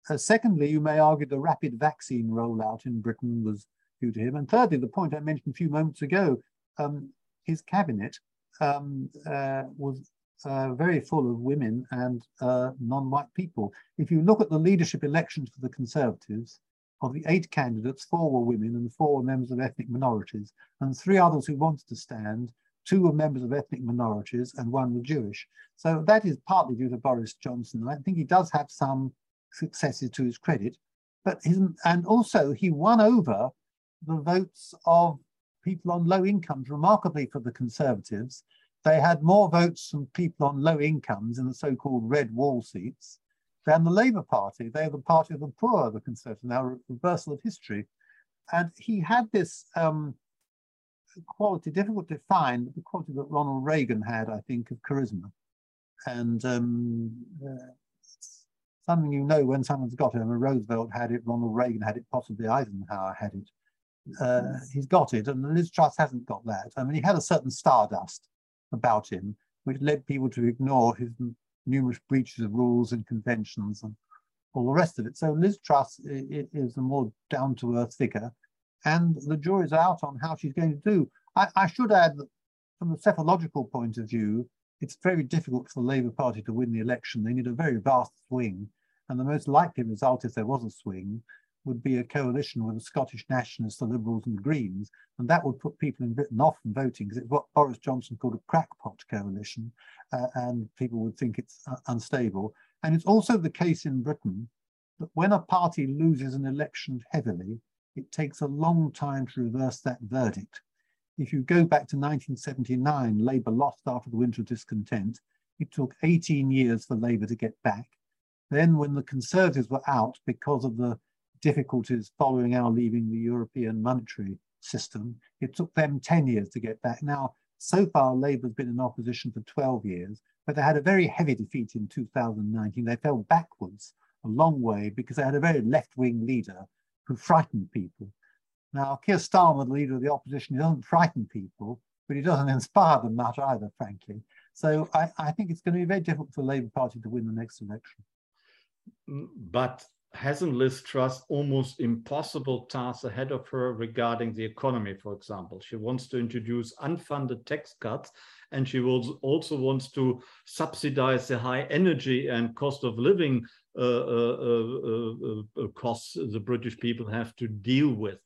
Uh, secondly, you may argue the rapid vaccine rollout in Britain was due to him. And thirdly, the point I mentioned a few moments ago, um, his cabinet um, uh, was uh, very full of women and uh, non-white people. If you look at the leadership elections for the Conservatives, of the eight candidates, four were women and four were members of ethnic minorities, and three others who wanted to stand, two were members of ethnic minorities and one were Jewish. So that is partly due to Boris Johnson. I think he does have some successes to his credit, but his, and also he won over the votes of people on low incomes, remarkably for the Conservatives. They had more votes from people on low incomes in the so-called red wall seats than the Labour Party. They're the party of the poor, the Conservatives, now reversal of history. And he had this um, quality, difficult to find, but the quality that Ronald Reagan had, I think, of charisma. And um, uh, something you know when someone's got it. I mean, Roosevelt had it, Ronald Reagan had it, possibly Eisenhower had it. Uh, he's got it, and Liz Truss hasn't got that. I mean, he had a certain stardust about him, which led people to ignore his numerous breaches of rules and conventions and all the rest of it. So Liz Truss is a more down-to-earth figure, and the jury's out on how she's going to do. I, I should add that from the psephological point of view, it's very difficult for the Labour Party to win the election. They need a very vast swing, and the most likely result, if there was a swing, would be a coalition with the Scottish Nationalists, the Liberals, and the Greens, and that would put people in Britain off from voting because it's what Boris Johnson called a crackpot coalition, uh, and people would think it's uh, unstable. And it's also the case in Britain that when a party loses an election heavily, it takes a long time to reverse that verdict. If you go back to 1979, Labour lost after the winter of discontent. It took 18 years for Labour to get back. Then, when the Conservatives were out because of the difficulties following our leaving the European monetary system, it took them 10 years to get back. Now, so far, Labour's been in opposition for 12 years, but they had a very heavy defeat in 2019. They fell backwards a long way because they had a very left-wing leader who frightened people. Now, Keir Starmer, the leader of the opposition, he doesn't frighten people, but he doesn't inspire them much either, frankly. So I, I think it's going to be very difficult for the Labour Party to win the next election.
Mm, but hasn't Liz Truss almost impossible tasks ahead of her regarding the economy, for example? She wants to introduce unfunded tax cuts, and she will also wants to subsidize the high energy and cost of living uh, uh, uh, costs the British people have to deal with.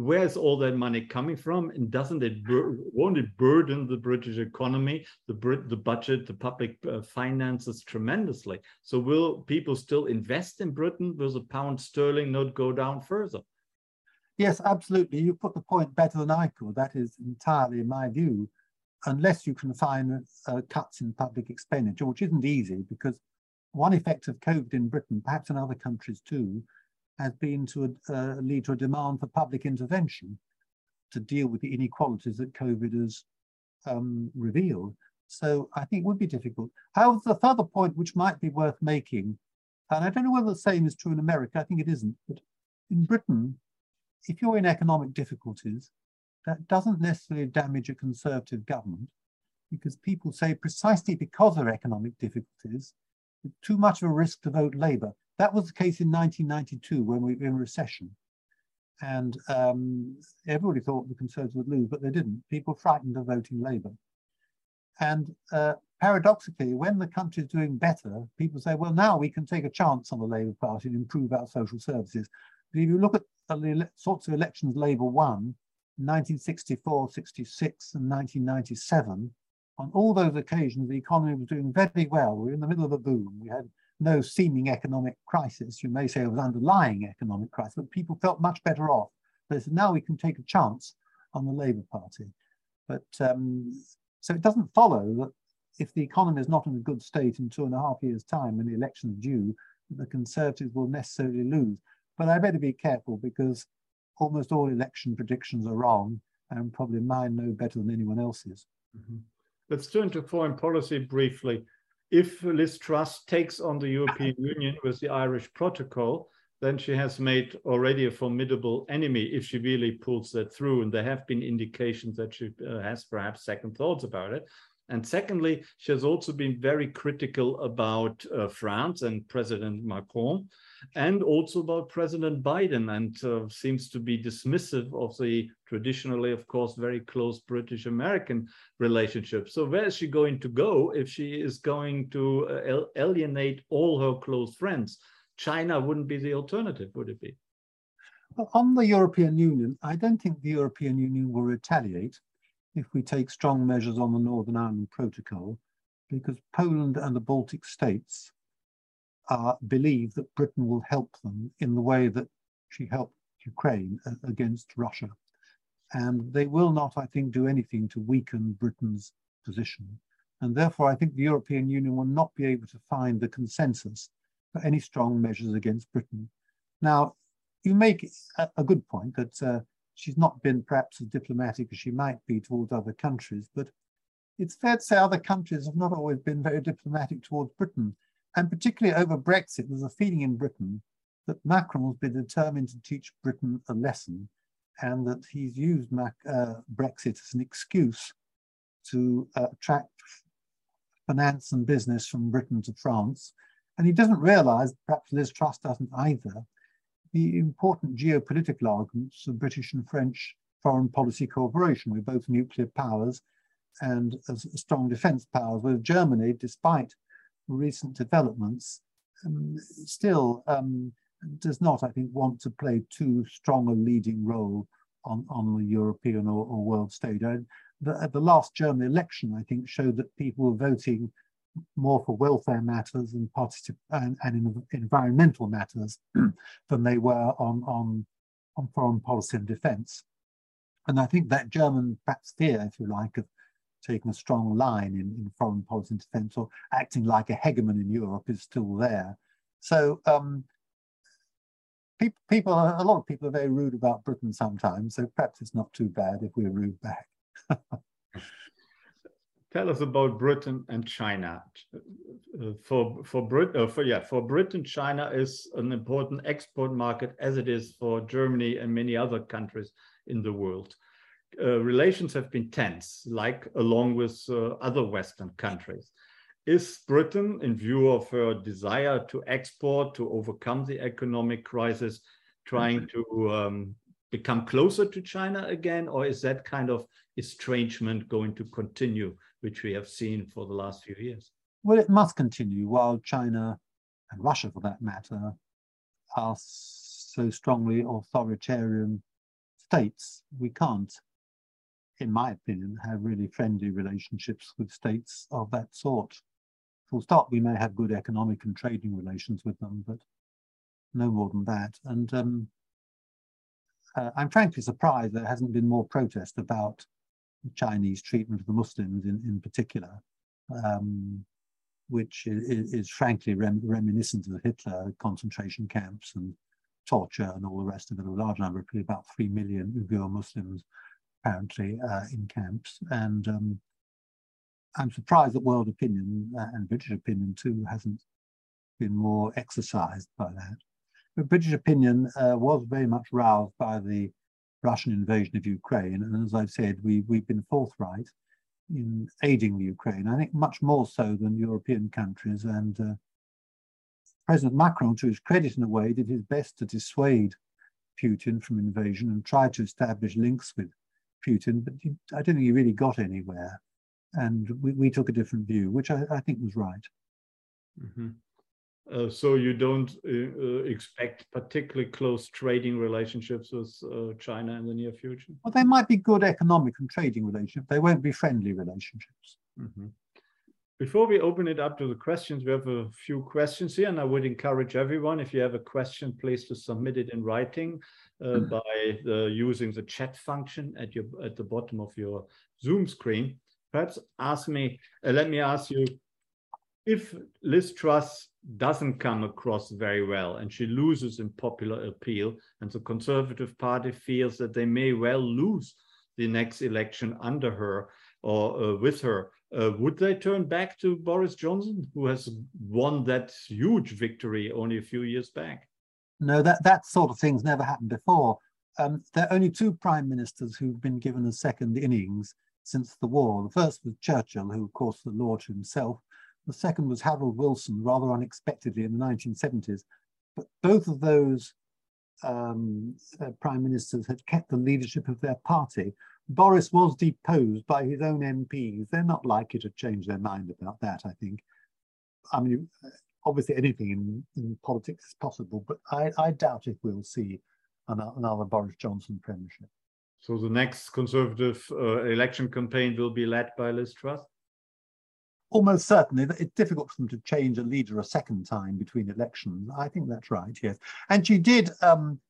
Where's all that money coming from? And doesn't it won't it burden the British economy, the Brit, the budget, the public finances tremendously? So will people still invest in Britain? Will the pound sterling not go down further?
Yes, absolutely. You put the point better than I could. That is entirely my view. Unless you can find uh, cuts in public expenditure, which isn't easy because one effect of COVID in Britain, perhaps in other countries too, has been to uh, lead to a demand for public intervention to deal with the inequalities that COVID has um, revealed. So I think it would be difficult. However, the further point which might be worth making, and I don't know whether the same is true in America, I think it isn't, but in Britain, if you're in economic difficulties, that doesn't necessarily damage a conservative government because people say precisely because of economic difficulties, it's too much of a risk to vote Labour. That was the case in 1992 when we were in recession. And um, everybody thought the Conservatives would lose, but they didn't. People frightened of voting Labour. And uh, paradoxically, when the country is doing better, people say, well, now we can take a chance on the Labour Party and improve our social services. But if you look at the sorts of elections Labour won, 1964, 66, and 1997, on all those occasions, the economy was doing very well. We were in the middle of a boom. We had no seeming economic crisis. You may say it was underlying economic crisis, but people felt much better off. They said, now we can take a chance on the Labour Party. But um, so it doesn't follow that if the economy is not in a good state in two and a half years' time when the election is due, the Conservatives will necessarily lose. But I better be careful because almost all election predictions are wrong, and probably mine no better than anyone else's. Mm -hmm.
Let's turn to foreign policy briefly. If Liz Truss takes on the European Union with the Irish Protocol, then she has made already a formidable enemy if she really pulls that through. And there have been indications that she uh, has perhaps second thoughts about it. And secondly, she has also been very critical about uh, France and President Macron and also about President Biden and uh, seems to be dismissive of the traditionally, of course, very close British American relationship. So, where is she going to go if she is going to uh, alienate all her close friends? China wouldn't be the alternative, would it be?
Well, on the European Union, I don't think the European Union will retaliate if we take strong measures on the Northern Ireland Protocol, because Poland and the Baltic states uh, believe that Britain will help them in the way that she helped Ukraine uh, against Russia. And they will not, I think, do anything to weaken Britain's position. And therefore, I think the European Union will not be able to find the consensus for any strong measures against Britain. Now, you make a, good point that uh, she's not been perhaps as diplomatic as she might be towards other countries, but it's fair to say other countries have not always been very diplomatic towards Britain. And particularly over Brexit, there's a feeling in Britain that Macron has been determined to teach Britain a lesson and that he's used Mac, uh, Brexit as an excuse to uh, attract finance and business from Britain to France. And he doesn't realize, perhaps Liz Truss doesn't either, the important geopolitical arguments of British and French foreign policy cooperation. We're both nuclear powers and as strong defense powers, with Germany, despite recent developments, um, still um, does not, I think, want to play too strong a leading role on, on the European or, or world stage. I, the, the last German election, I think, showed that people were voting more for welfare matters and, particip- and, and in environmental matters than they were on, on, on foreign policy and defense. And I think that German perhaps fear, if you like, of taking a strong line in, in foreign policy and defense or acting like a hegemon in Europe is still there. So um, people, people, a lot of people are very rude about Britain sometimes. So perhaps it's not too bad if we're rude back.
Tell us about Britain and China. For for Britain, uh, for yeah, for Britain, China is an important export market, as it is for Germany and many other countries in the world. Uh, relations have been tense, like along with uh, other Western countries. Is Britain, in view of her desire to export to overcome the economic crisis, trying to um, become closer to China again, or is that kind of estrangement going to continue, which we have seen for the last few years?
Well, it must continue while China and Russia, for that matter, are so strongly authoritarian states. We can't, in my opinion, have really friendly relationships with states of that sort. Full stop, we may have good economic and trading relations with them, but no more than that. And um, uh, I'm frankly surprised there hasn't been more protest about Chinese treatment of the Muslims in, in particular, um, which is, is frankly rem reminiscent of Hitler concentration camps and torture and all the rest of it. A large number, probably about 3 million Uyghur Muslims apparently uh, in camps. And um, I'm surprised that world opinion uh, and British opinion too hasn't been more exercised by that. But British opinion uh, was very much roused by the Russian invasion of Ukraine. And as I've said, we, we've been forthright in aiding the Ukraine, I think much more so than European countries. And uh, President Macron, to his credit in a way, did his best to dissuade Putin from invasion and tried to establish links with Putin, but I don't think he really got anywhere. And we, we took a different view, which I, I think was right.
Mm -hmm. Uh, so you don't uh, uh, expect particularly close trading relationships with uh, China in the near future?
Well, they might be good economic and trading relationships. They won't be friendly relationships.
Mm -hmm. Before we open it up to the questions, we have a few questions here, and I would encourage everyone, if you have a question, please to submit it in writing uh, mm by the, using the chat function at your at the bottom of your Zoom screen. Perhaps ask me, uh, let me ask you, if Liz Truss doesn't come across very well and she loses in popular appeal and the Conservative Party feels that they may well lose the next election under her or uh, with her, uh, would they turn back to Boris Johnson, who has won that huge victory only a few years back?
No, that, that sort of thing's never happened before. Um, there are only two prime ministers who've been given a second innings since the war. The first was Churchill, who, of course, the Lord himself, the second was Harold Wilson, rather unexpectedly in the 1970s. But both of those um, uh, prime ministers had kept the leadership of their party. Boris was deposed by his own MPs. They're not likely to change their mind about that, I think. I mean, obviously anything in, in politics is possible, but I, I doubt if we'll see another Boris Johnson premiership.
So the next Conservative uh, election campaign will be led by Liz Truss?
almost certainly it's difficult for them to change a leader a second time between elections. I think that's right, yes. And she did um,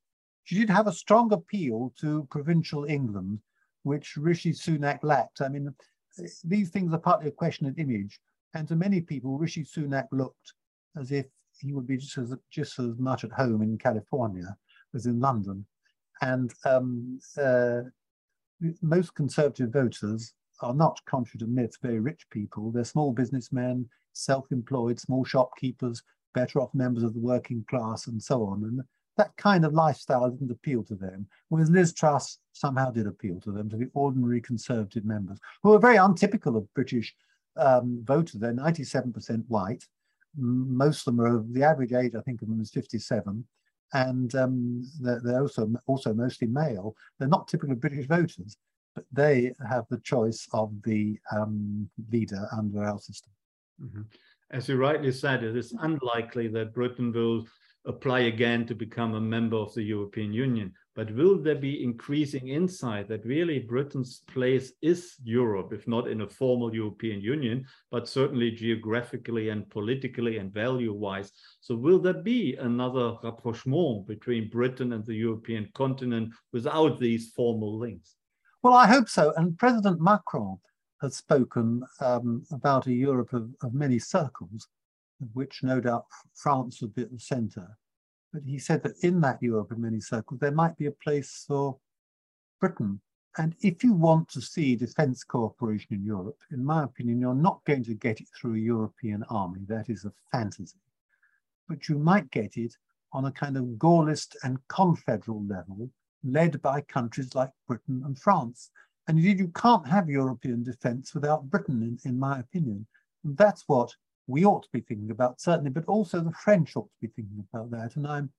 she did have a strong appeal to provincial England, which Rishi Sunak lacked. I mean, these things are partly a question of image. And to many people, Rishi Sunak looked as if he would be just as, just as much at home in California as in London. And um, uh, most conservative voters are not, contrary to myth, very rich people. They're small businessmen, self-employed, small shopkeepers, better off members of the working class and so on. And that kind of lifestyle didn't appeal to them, whereas Liz Truss somehow did appeal to them, to the ordinary conservative members, who are very untypical of British um, voters. They're 97% white. Most of them are, the average age, I think, of them is 57. And um, they're, they're, also, also mostly male. They're not typical British voters, but they have the choice of the um, leader under our system.
Mm -hmm. As you rightly said, it is unlikely that Britain will apply again to become a member of the European Union. But will there be increasing insight that really Britain's place is Europe, if not in a formal European Union, but certainly geographically and politically and value-wise? So will there be another rapprochement between Britain and the European continent without these formal links?
Well, I hope so. And President Macron has spoken um, about a Europe of, of many circles which no doubt France would be at the center. But he said that in that Europe in many circles, there might be a place for Britain. And if you want to see defense cooperation in Europe, in my opinion, you're not going to get it through a European army. That is a fantasy. But you might get it on a kind of Gaullist and confederal level, led by countries like Britain and France. And indeed, you can't have European defense without Britain, in, in my opinion. And that's what we ought to be thinking about, certainly, but also the French ought to be thinking about that. And I'm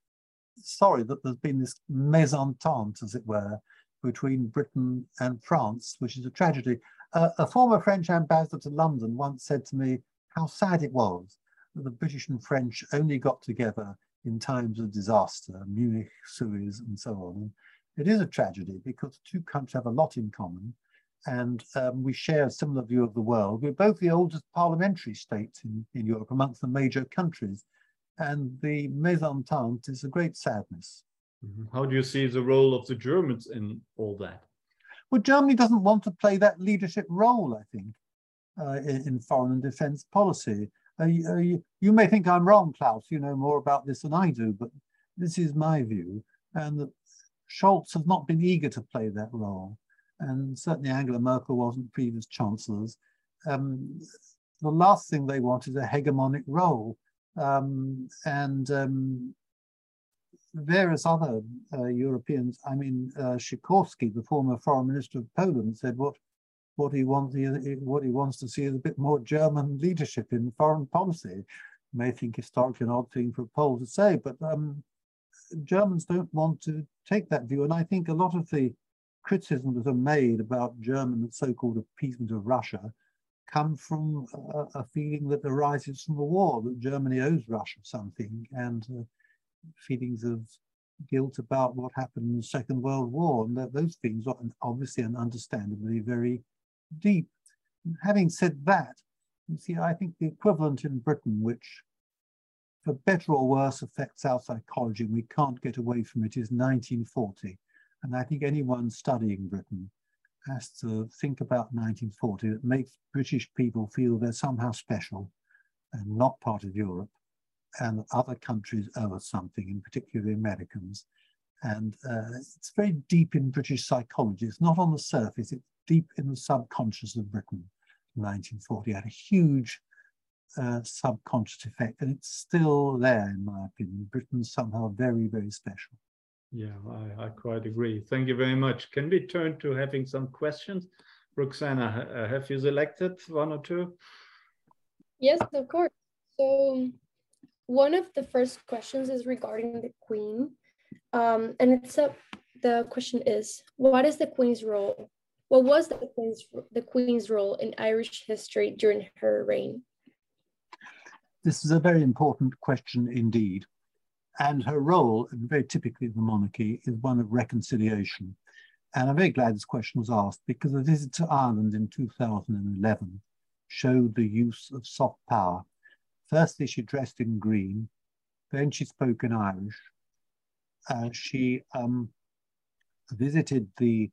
sorry that there's been this mésentente, as it were, between Britain and France, which is a tragedy. Uh, a former French ambassador to London once said to me how sad it was that the British and French only got together in times of disaster, Munich, Suez, and so on. It is a tragedy because the two countries have a lot in common and um, we share a similar view of the world. We're both the oldest parliamentary states in, in Europe amongst the major countries, and the mésentente is a great sadness.
Mm-hmm. How do you see the role of the Germans in all that?
Well, Germany doesn't want to play that leadership role, I think, uh, in, in, foreign and defense policy. Uh, you, uh, you, you, may think I'm wrong, Klaus, you know more about this than I do, but this is my view, and that Scholz has not been eager to play that role and certainly Angela Merkel wasn't previous chancellors. Um, the last thing they want is a hegemonic role. Um, and um, various other uh, Europeans, I mean, uh, Sikorski, the former foreign minister of Poland, said what what he wants what he wants to see is a bit more German leadership in foreign policy. You may think historically an odd thing for a Pole to say, but um, Germans don't want to take that view. And I think a lot of the criticisms that are made about German so-called appeasement of Russia come from a, a, feeling that arises from the war, that Germany owes Russia something, and uh, feelings of guilt about what happened in the Second World War, and that those things are obviously and understandably very deep. Having said that, you see, I think the equivalent in Britain, which for better or worse affects our psychology, and we can't get away from it, is 1940 and I think anyone studying Britain has to think about 1940. It makes British people feel they're somehow special and not part of Europe, and other countries owe us something, in particular the Americans. And uh, it's very deep in British psychology. It's not on the surface, it's deep in the subconscious of Britain. 1940 had a huge uh, subconscious effect, and it's still there, in my opinion. Britain's somehow very, very special.
Yeah, I, I quite agree. Thank you very much. Can we turn to having some questions? Roxana, uh, have you selected one or two?
Yes, of course. So one of the first questions is regarding the Queen. Um, and it's a, the question is, what is the Queen's role? What was the Queen's, the Queen's role in Irish history during her reign?
This is a very important question indeed. And her role, very typically in the monarchy, is one of reconciliation. And I'm very glad this question was asked because a visit to Ireland in 2011 showed the use of soft power. Firstly, she dressed in green, then she spoke in Irish. Uh, she um, visited the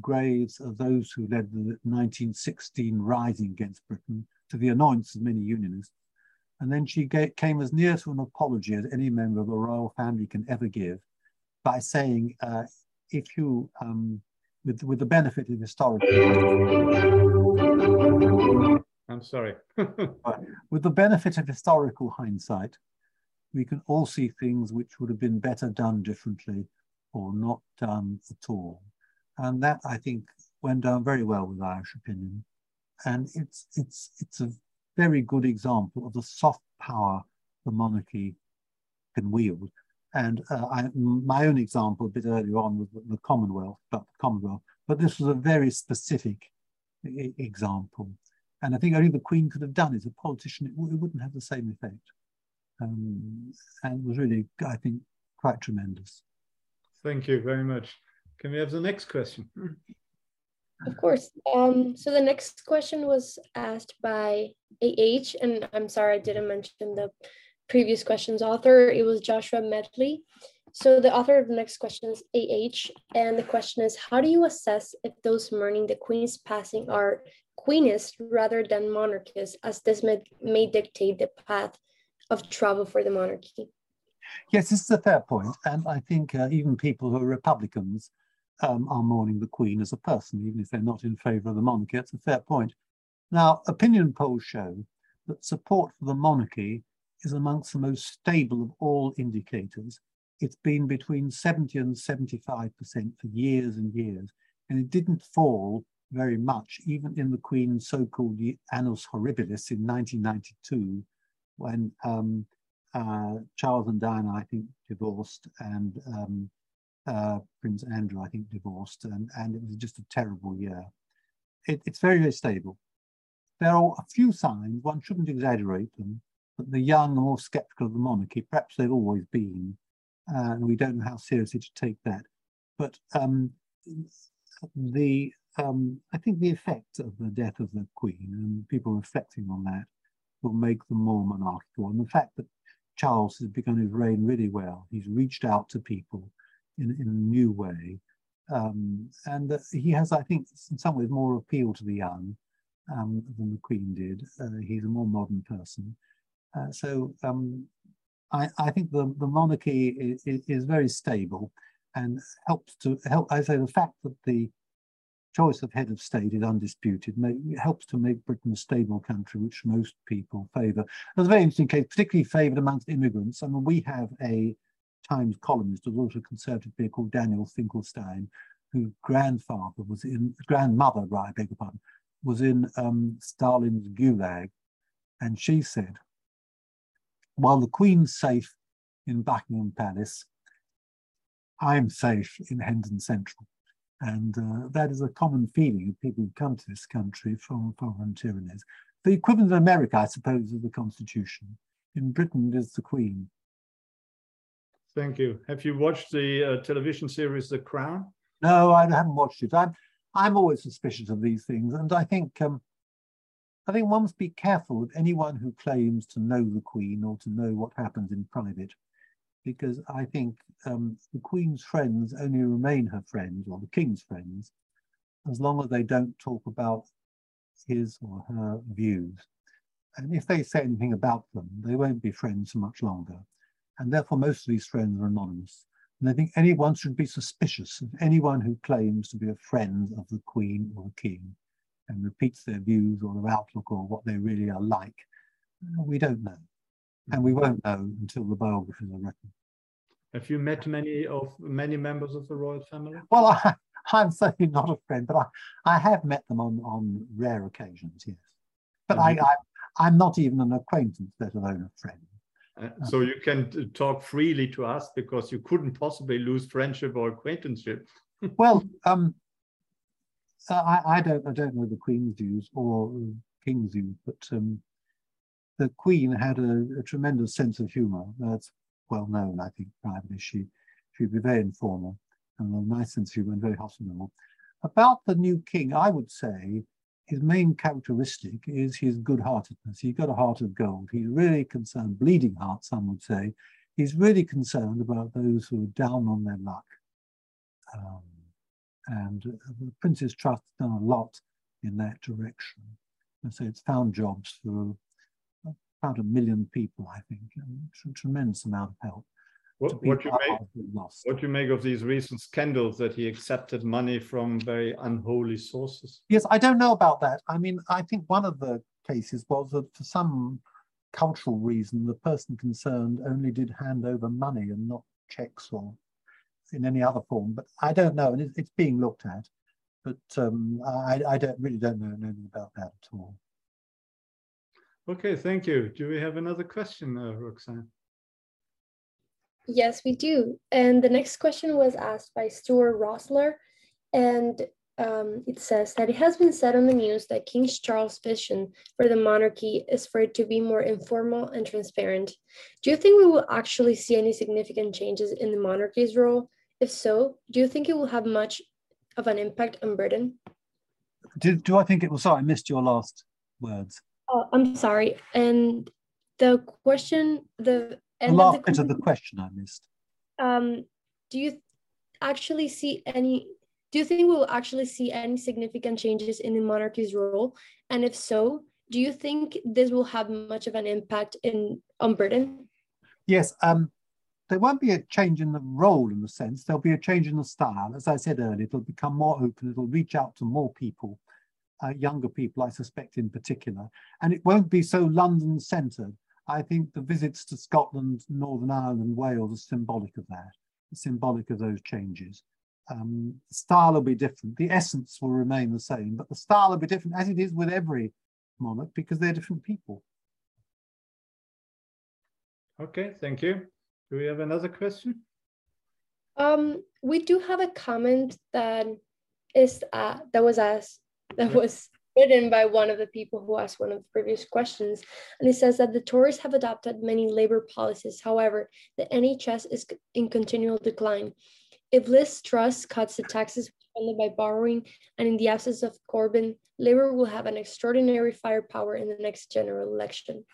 graves of those who led the 1916 rising against Britain to the annoyance of many unionists. And then she came as near to an apology as any member of the royal family can ever give by saying, uh, if you um, with, with the benefit of historical.
I'm sorry.
with the benefit of historical hindsight, we can all see things which would have been better done differently or not done at all. And that, I think, went down very well with Irish opinion. And it's, it's, it's a very good example of the soft power the monarchy can wield. And uh, I, my own example a bit earlier on was the Commonwealth, but the Commonwealth, but this was a very specific example. And I think only the Queen could have done it. A politician, it, it wouldn't have the same effect. Um, and was really, I think, quite tremendous.
Thank you very much. Can we have the next question?
Of course. Um, so the next question was asked by AH, and I'm sorry I didn't mention the previous question's author. It was Joshua Medley. So the author of the next question is AH, and the question is, how do you assess if those mourning the Queen's passing are Queenist rather than monarchist, as this may, may dictate the path of travel for the monarchy?
Yes, this is a fair point, and I think uh, even people who are Republicans um, are mourning the Queen as a person, even if they're not in favour of the monarchy. It's a fair point. Now, opinion polls show that support for the monarchy is amongst the most stable of all indicators. It's been between 70 and 75% for years and years, and it didn't fall very much, even in the Queen's so-called Annus Horribilis in 1992, when um, uh, Charles and Diana, I think, divorced, and um, uh, Prince Andrew, I think, divorced, and, and it was just a terrible year. It, it's very, very stable. There are a few signs, one shouldn't exaggerate them, that the young are more skeptical of the monarchy. Perhaps they've always been, uh, and we don't know how seriously to take that. But um, the um, I think the effect of the death of the Queen and people reflecting on that will make them more monarchical. And the fact that Charles has begun his reign really well, he's reached out to people in, in a new way. Um, and uh, he has, I think, in some ways more appeal to the young um, than the Queen did. Uh, he's a more modern person. Uh, so um, I, I, think the, the monarchy is, is, very stable and helps to help. I say the fact that the choice of head of state is undisputed make, helps to make Britain a stable country, which most people favour. There's a very interesting case, particularly favoured amongst immigrants. I mean, we have a Times columnist, was also a conservative figure called Daniel Finkelstein, whose grandfather was in, grandmother, right, I beg your pardon, was in um, Stalin's Gulag. And she said, while the Queen's safe in Buckingham Palace, I'm safe in Hendon Central. And uh, that is a common feeling of people who come to this country from foreign tyrannies. The equivalent in America, I suppose, is the Constitution. In Britain, it is the Queen.
Thank you. Have you watched the uh, television series The Crown?
No, I haven't watched it. I'm I'm always suspicious of these things, and I think um, I think one must be careful of anyone who claims to know the Queen or to know what happens in private, because I think um, the Queen's friends only remain her friends or the King's friends as long as they don't talk about his or her views. And if they say anything about them, they won't be friends for much longer. And therefore, most of these friends are anonymous. And I think anyone should be suspicious of anyone who claims to be a friend of the Queen or the King and repeats their views or their outlook or what they really are like, uh, we don't know. And we won't know until the biographies are written.
Have you met many of many members of the royal family?
Well, I, I'm certainly not a friend, but I, I have met them on, on rare occasions, yes. But I, I, I'm not even an acquaintance, let alone a friend.
Uh, so you can talk freely to us because you couldn't possibly lose friendship or acquaintanceship.
well, um, I, I, don't I don't know the Queen's views or King's views, but um, the Queen had a, a, tremendous sense of humour. That's well known, I think, privately. She she'd be very informal and a nice sense of humour and very hospitable. About the new king, I would say his main characteristic is his good-heartedness. He's got a heart of gold. He's really concerned, bleeding heart, some would say. He's really concerned about those who are down on their luck. Um, and the Prince's Trust has done a lot in that direction. And so it's found jobs for about a million people, I think, and a tremendous amount of help.
What, what, you make, what you make of these recent scandals that he accepted money from very unholy sources?
Yes, I don't know about that. I mean, I think one of the cases was that for some cultural reason, the person concerned only did hand over money and not checks or in any other form. But I don't know, and it, it's being looked at. But um, I, I don't really don't know anything about that at all.
Okay, thank you. Do we have another question, uh, Roxanne?
Yes, we do. And the next question was asked by Stuart Rossler, And um, it says that it has been said on the news that King Charles' vision for the monarchy is for it to be more informal and transparent. Do you think we will actually see any significant changes in the monarchy's role? If so, do you think it will have much of an impact on Britain?
Do, do I think it will? Sorry, I missed your last words.
Oh, I'm sorry. And the question, the
the last bit of the question I missed.
Um, do you actually see any? Do you think we will actually see any significant changes in the monarchy's role? And if so, do you think this will have much of an impact in on Britain?
Yes. Um, there won't be a change in the role in the sense. There'll be a change in the style. As I said earlier, it'll become more open. It'll reach out to more people, uh, younger people, I suspect in particular, and it won't be so London centred I think the visits to Scotland, Northern Ireland, Wales are symbolic of that, symbolic of those changes. Um, the style will be different. The essence will remain the same, but the style will be different, as it is with every monarch, because they're different people.
Okay, thank you. Do we have another question?
Um, we do have a comment that is uh, that was asked that was written by one of the people who asked one of the previous questions. And he says that the Tories have adopted many labor policies. However, the NHS is in continual decline. If Liz Truss cuts the taxes funded by borrowing, and in the absence of Corbyn, Labour will have an extraordinary firepower in the next general election.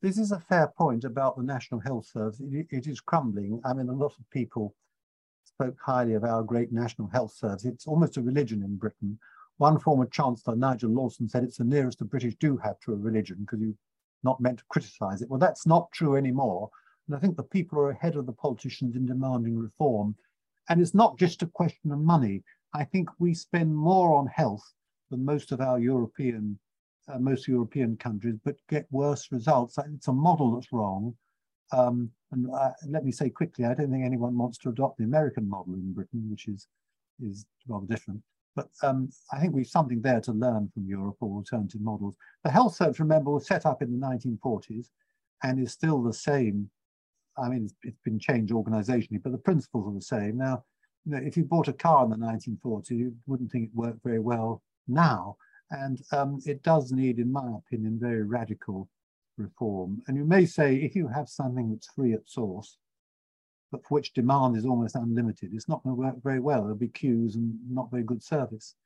This is a fair point about the National Health Service. it, it is crumbling. I mean, a lot of people spoke highly of our great National Health Service. It's almost a religion in Britain. One former chancellor, Nigel Lawson, said it's the nearest the British do have to a religion because you're not meant to criticize it. Well, that's not true anymore. And I think the people are ahead of the politicians in demanding reform. And it's not just a question of money. I think we spend more on health than most of our European, uh, most European countries, but get worse results. It's a model that's wrong. Um, and uh, let me say quickly, I don't think anyone wants to adopt the American model in Britain, which is is rather different. But um, I think we've something there to learn from Europe or alternative models. The health service, remember, was set up in the 1940s and is still the same. I mean, it's, it's been changed organizationally, but the principles are the same. Now, you know, if you bought a car in the 1940s, you wouldn't think it worked very well now. And um, it does need, in my opinion, very radical reform. And you may say, if you have something that's free at source, but for which demand is almost unlimited, it's not going to work very well. There'll be queues and not very good service.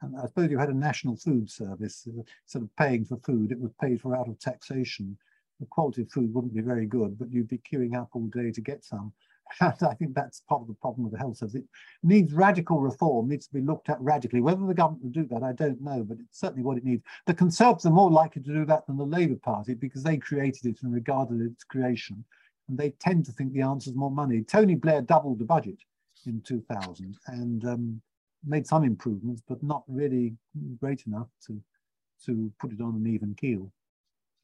And I suppose you had a national food service, uh, instead of paying for food, it was paid for out of taxation. The quality of food wouldn't be very good, but you'd be queuing up all day to get some. And I think that's part of the problem with the health service. It needs radical reform, needs to be looked at radically. Whether the government will do that, I don't know, but it's certainly what it needs. The Conservatives are more likely to do that than the Labour Party because they created it and regarded its creation and they tend to think the answer is more money. Tony Blair doubled the budget in 2000 and um, made some improvements, but not really great enough to, to put it on an even keel.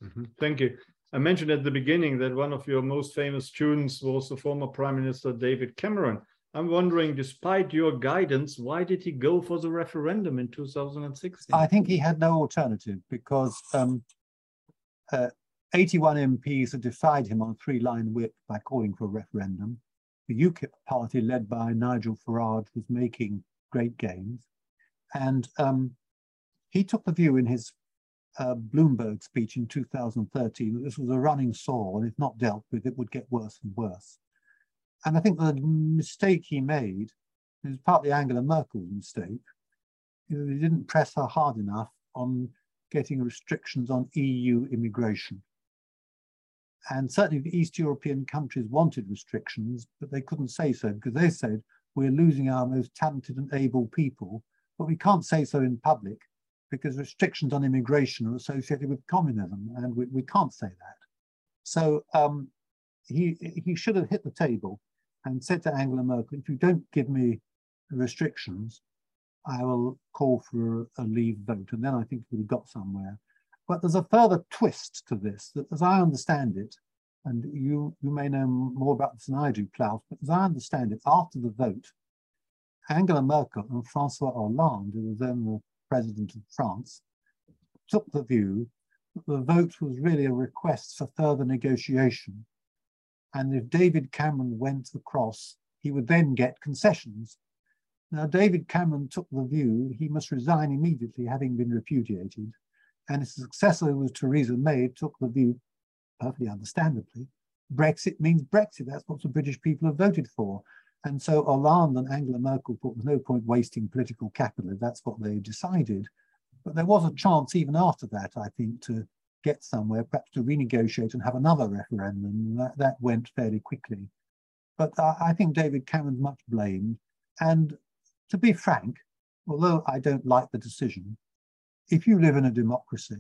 Mm -hmm. Thank you. I mentioned at the beginning that one of your most famous students was the former Prime Minister David Cameron. I'm wondering, despite your guidance, why did he go for the referendum in 2016?
I think he had no alternative because um, uh, 81 MPs had defied him on a three-line whip by calling for a referendum. The UKIP party, led by Nigel Farage, was making great gains. And um, he took the view in his uh, Bloomberg speech in 2013 that this was a running sore, and if not dealt with, it would get worse and worse. And I think the mistake he made is partly Angela Merkel's mistake. He didn't press her hard enough on getting restrictions on EU immigration. And certainly the East European countries wanted restrictions, but they couldn't say so because they said, we're losing our most talented and able people, but we can't say so in public because restrictions on immigration are associated with communism and we, we can't say that. So um, he, he should have hit the table and said to Angela Merkel, if you don't give me restrictions, I will call for a, a leave vote. And then I think we've got somewhere. But there's a further twist to this that, as I understand it, and you, you may know more about this than I do, Klaus, but as I understand it, after the vote, Angela Merkel and Francois Hollande, who was then the president of France, took the view that the vote was really a request for further negotiation. And if David Cameron went across, he would then get concessions. Now, David Cameron took the view he must resign immediately, having been repudiated. And his successor, who was Theresa May, took the view, perfectly understandably, Brexit means Brexit. That's what the British people have voted for. And so Hollande and Angela Merkel thought there's no point wasting political capital if that's what they decided. But there was a chance even after that, I think, to get somewhere, perhaps to renegotiate and have another referendum. That, that went fairly quickly. But uh, I think David Cameron's much blamed. And to be frank, although I don't like the decision, if you live in a democracy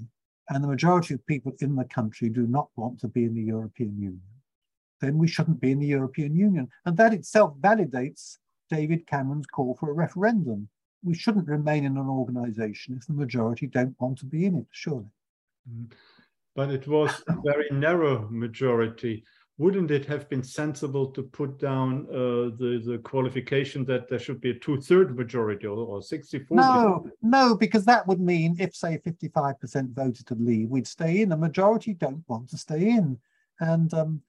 and the majority of people in the country do not want to be in the European Union, then we shouldn't be in the European Union. And that itself validates David Cameron's call for a referendum. We shouldn't remain in an organization if the majority don't want to be in it, surely.
Mm. But it was a very narrow majority. Wouldn't it have been sensible to put down uh, the, the qualification that there should be a two-third majority or, or 60
No, no, because that would mean if, say, 55% voted to leave, we'd stay in. The majority don't want to stay in. And um,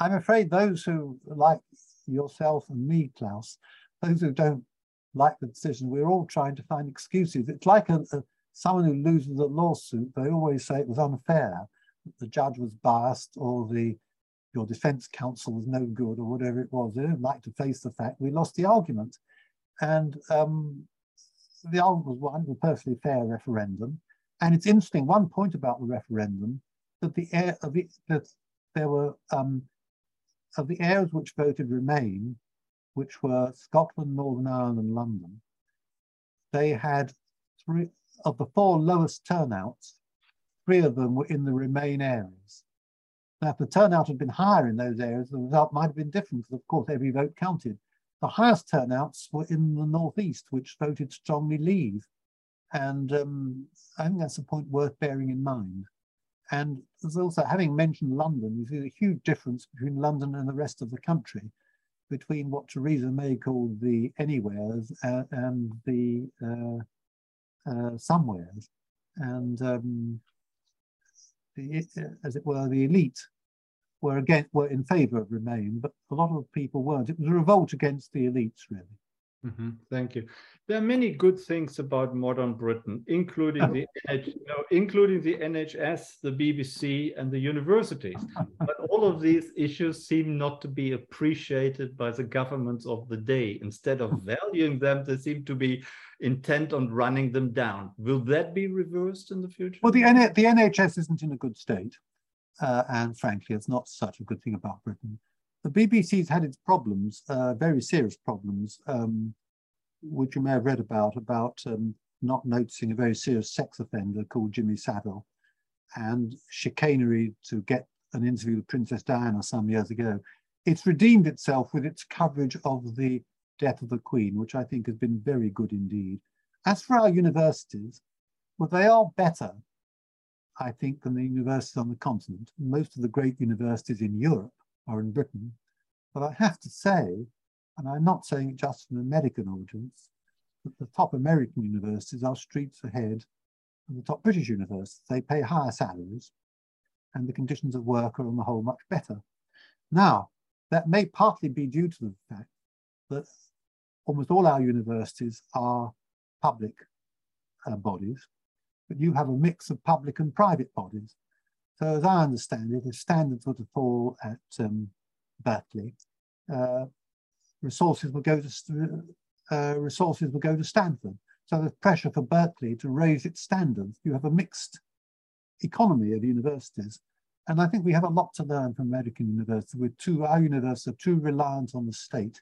I'm afraid those who, like yourself and me, Klaus, those who don't like the decision, we're all trying to find excuses. It's like a, a someone who loses a lawsuit, they always say it was unfair, the judge was biased, or the your defense counsel was no good, or whatever it was. They don't like to face the fact we lost the argument. And um, the argument was one, a perfectly fair referendum. And it's interesting, one point about the referendum, that the air of it, that there were um, of the areas which voted Remain, which were Scotland, Northern Ireland, and London, they had three, of the four lowest turnouts, three of them were in the Remain areas. Now, if the turnout had been higher in those areas, the result might have been different, because of course every vote counted. The highest turnouts were in the northeast, which voted strongly leave. And um, I think that's a point worth bearing in mind. And there's also, having mentioned London, you see a huge difference between London and the rest of the country, between what Theresa May called the anywheres uh, and the uh, uh, somewheres, and um, as it were, the elite were again were in favour of Remain, but a lot of people weren't. It was a revolt against the elites, really.
Mm -hmm. Thank you. There are many good things about modern Britain, including oh. the NH, no, including the NHS, the BBC, and the universities. but all of these issues seem not to be appreciated by the governments of the day. Instead of valuing them, they seem to be intent on running them down. Will that be reversed in the future?
Well, the, N the NHS isn't in a good state. Uh, and frankly, it's not such a good thing about Britain. The BBC's had its problems, uh, very serious problems, um, which you may have read about, about um, not noticing a very serious sex offender called Jimmy Savile and chicanery to get an interview with Princess Diana some years ago. It's redeemed itself with its coverage of the death of the Queen, which I think has been very good indeed. As for our universities, well, they are better, I think, than the universities on the continent. Most of the great universities in Europe are in Britain. But I have to say, and I'm not saying it just an American audience, that the top American universities are streets ahead of the top British universities. They pay higher salaries and the conditions of work are on the whole much better. Now, that may partly be due to the fact that almost all our universities are public uh, bodies, but you have a mix of public and private bodies. So as I understand it, if standards were to fall at um, Berkeley, uh, resources will go to uh, resources will go to Stanford. So there's pressure for Berkeley to raise its standards. You have a mixed economy of universities. And I think we have a lot to learn from American universities. We're too, our universities are too reliant on the state,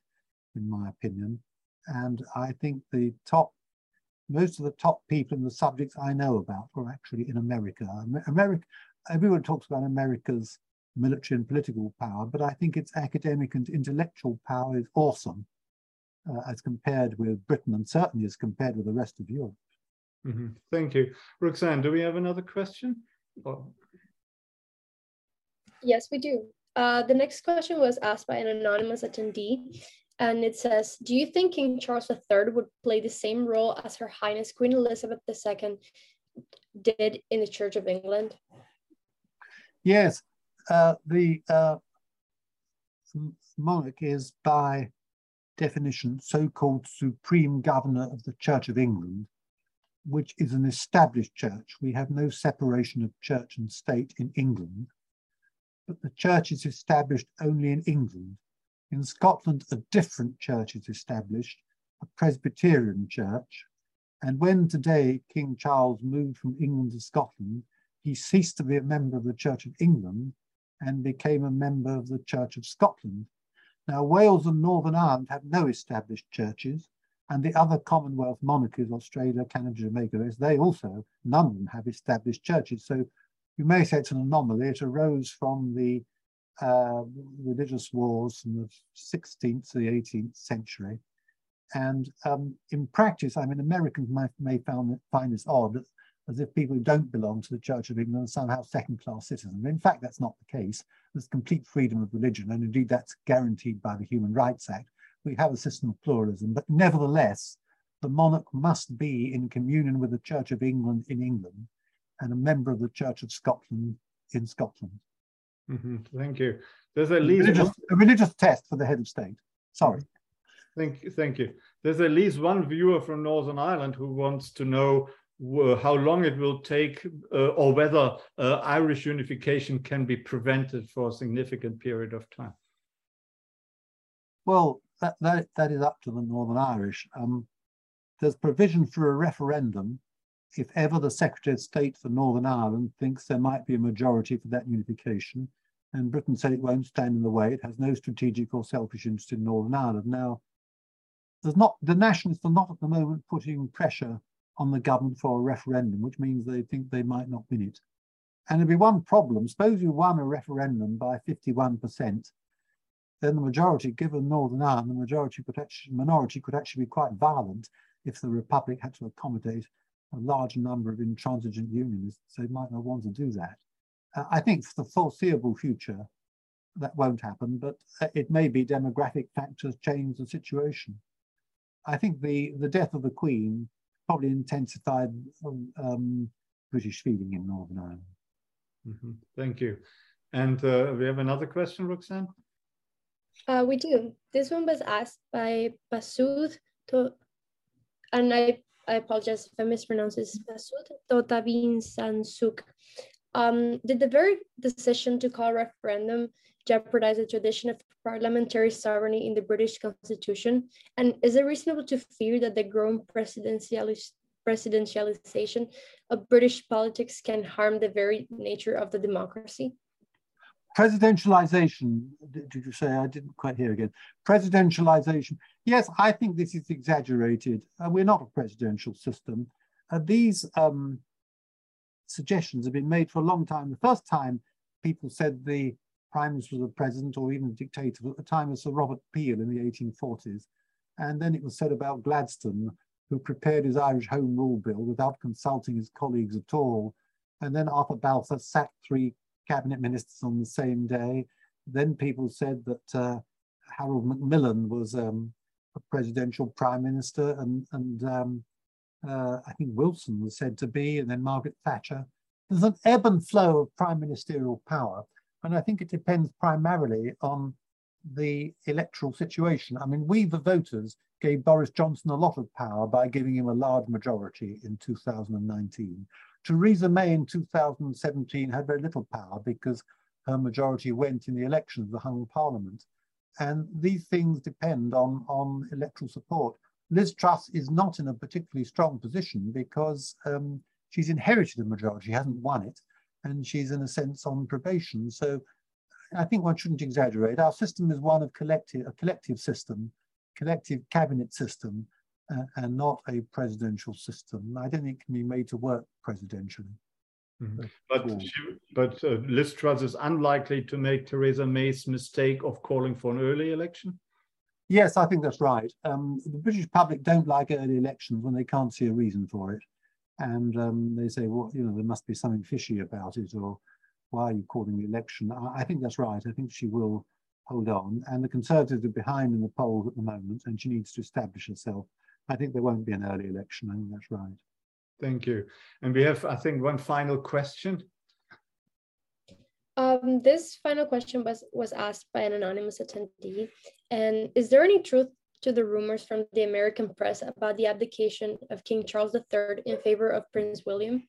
in my opinion. And I think the top, most of the top people in the subjects I know about are actually in America. America, everyone talks about America's military and political power, but I think its academic and intellectual power is awesome uh, as compared with Britain and certainly as compared with the rest of Europe.
Mm -hmm. Thank you. Roxanne, do we have another question? Or...
Yes, we do. Uh, the next question was asked by an anonymous attendee, and it says, do you think King Charles III would play the same role as Her Highness Queen Elizabeth II did in the Church of England?
Yes, uh, the uh, monarch is by definition so-called supreme governor of the Church of England, which is an established church. We have no separation of church and state in England, but the church is established only in England. In Scotland, a different church is established, a Presbyterian church. And when today King Charles moved from England to Scotland, he ceased to be a member of the Church of England and became a member of the Church of Scotland. Now, Wales and Northern Ireland have no established churches, and the other Commonwealth monarchies, Australia, Canada, Jamaica, they also, none of them have established churches. So you may say it's an anomaly. It arose from the uh, religious wars from the 16th to the 18th century. And um, in practice, I mean, Americans might, may found, find this odd, as if people who don't belong to the Church of England are somehow second-class citizens. In fact, that's not the case. There's complete freedom of religion, and indeed that's guaranteed by the Human Rights Act. We have a system of pluralism, but nevertheless, the monarch must be in communion with the Church of England in England and a member of the Church of Scotland in Scotland.
Mm -hmm. Thank you. There's at least
religious, a religious test for the head of state. Sorry.
Thank you. Thank you. There's at least one viewer from Northern Ireland who wants to know how long it will take uh, or whether uh, Irish unification can be prevented for a significant period of time.
Well, that, that, that is up to the Northern Irish. Um, there's provision for a referendum if ever the Secretary of State for Northern Ireland thinks there might be a majority for that unification, and Britain said it won't stand in the way, it has no strategic or selfish interest in Northern Ireland. Now, there's not the nationalists are not at the moment putting pressure on the government for a referendum, which means they think they might not win it. And there'd be one problem. Suppose you won a referendum by 51%, then the majority, given Northern Ireland, the majority could actually, minority could actually be quite violent if the Republic had to accommodate a large number of intransigent unionists, so they might not want to do that. Uh, I think for the foreseeable future, that won't happen, but uh, it may be demographic factors change the situation. I think the, the death of the Queen probably intensified um, um British feeling in Northern Ireland.
Mm -hmm. Thank you. And uh, we have another question, Roxanne?
Uh, we do. This one was asked by Basud, to, and I I apologize if I mispronounce this, Masud Totavin Sansuk. Um, did the very decision to call a referendum jeopardize the tradition of parliamentary sovereignty in the British Constitution? And is it reasonable to fear that the growing presidentialization of British politics can harm the very nature of the democracy?
Presidentialization, did you say? I didn't quite hear again. Presidentialization. Yes, I think this is exaggerated. Uh, we're not a presidential system. Uh, these um, suggestions have been made for a long time. The first time people said the prime minister was a president or even a dictator at the time of Sir Robert Peel in the 1840s. And then it was said about Gladstone, who prepared his Irish Home Rule Bill without consulting his colleagues at all. And then Arthur Balfour sacked three cabinet ministers on the same day. Then people said that uh, Harold Macmillan was um, a presidential prime minister, and, and um, uh, I think Wilson was said to be, and then Margaret Thatcher. There's an ebb and flow of prime ministerial power, and I think it depends primarily on the electoral situation. I mean, we, the voters, gave Boris Johnson a lot of power by giving him a large majority in 2019. Theresa May in 2017 had very little power because her majority went in the election of the hung parliament. And these things depend on, on electoral support. Liz Truss is not in a particularly strong position because um, she's inherited a majority, she hasn't won it, and she's in a sense on probation. So I think one shouldn't exaggerate. Our system is one of collective, a collective system, collective cabinet system, uh, and not a presidential system. I don't think it can be made to work presidentially.
Mm. But she, but uh, Liz Truss is unlikely to make Theresa May's mistake of calling for an early election.
Yes, I think that's right. Um, the British public don't like early elections when they can't see a reason for it, and um, they say, well, you know, there must be something fishy about it, or why are you calling the election? I, I think that's right. I think she will hold on, and the Conservatives are behind in the polls at the moment, and she needs to establish herself. I think there won't be an early election. I think that's right.
Thank you. And we have, I think, one final question.
Um, this final question was, was asked by an anonymous attendee. And is there any truth to the rumors from the American press about the abdication of King Charles III in favor of Prince William?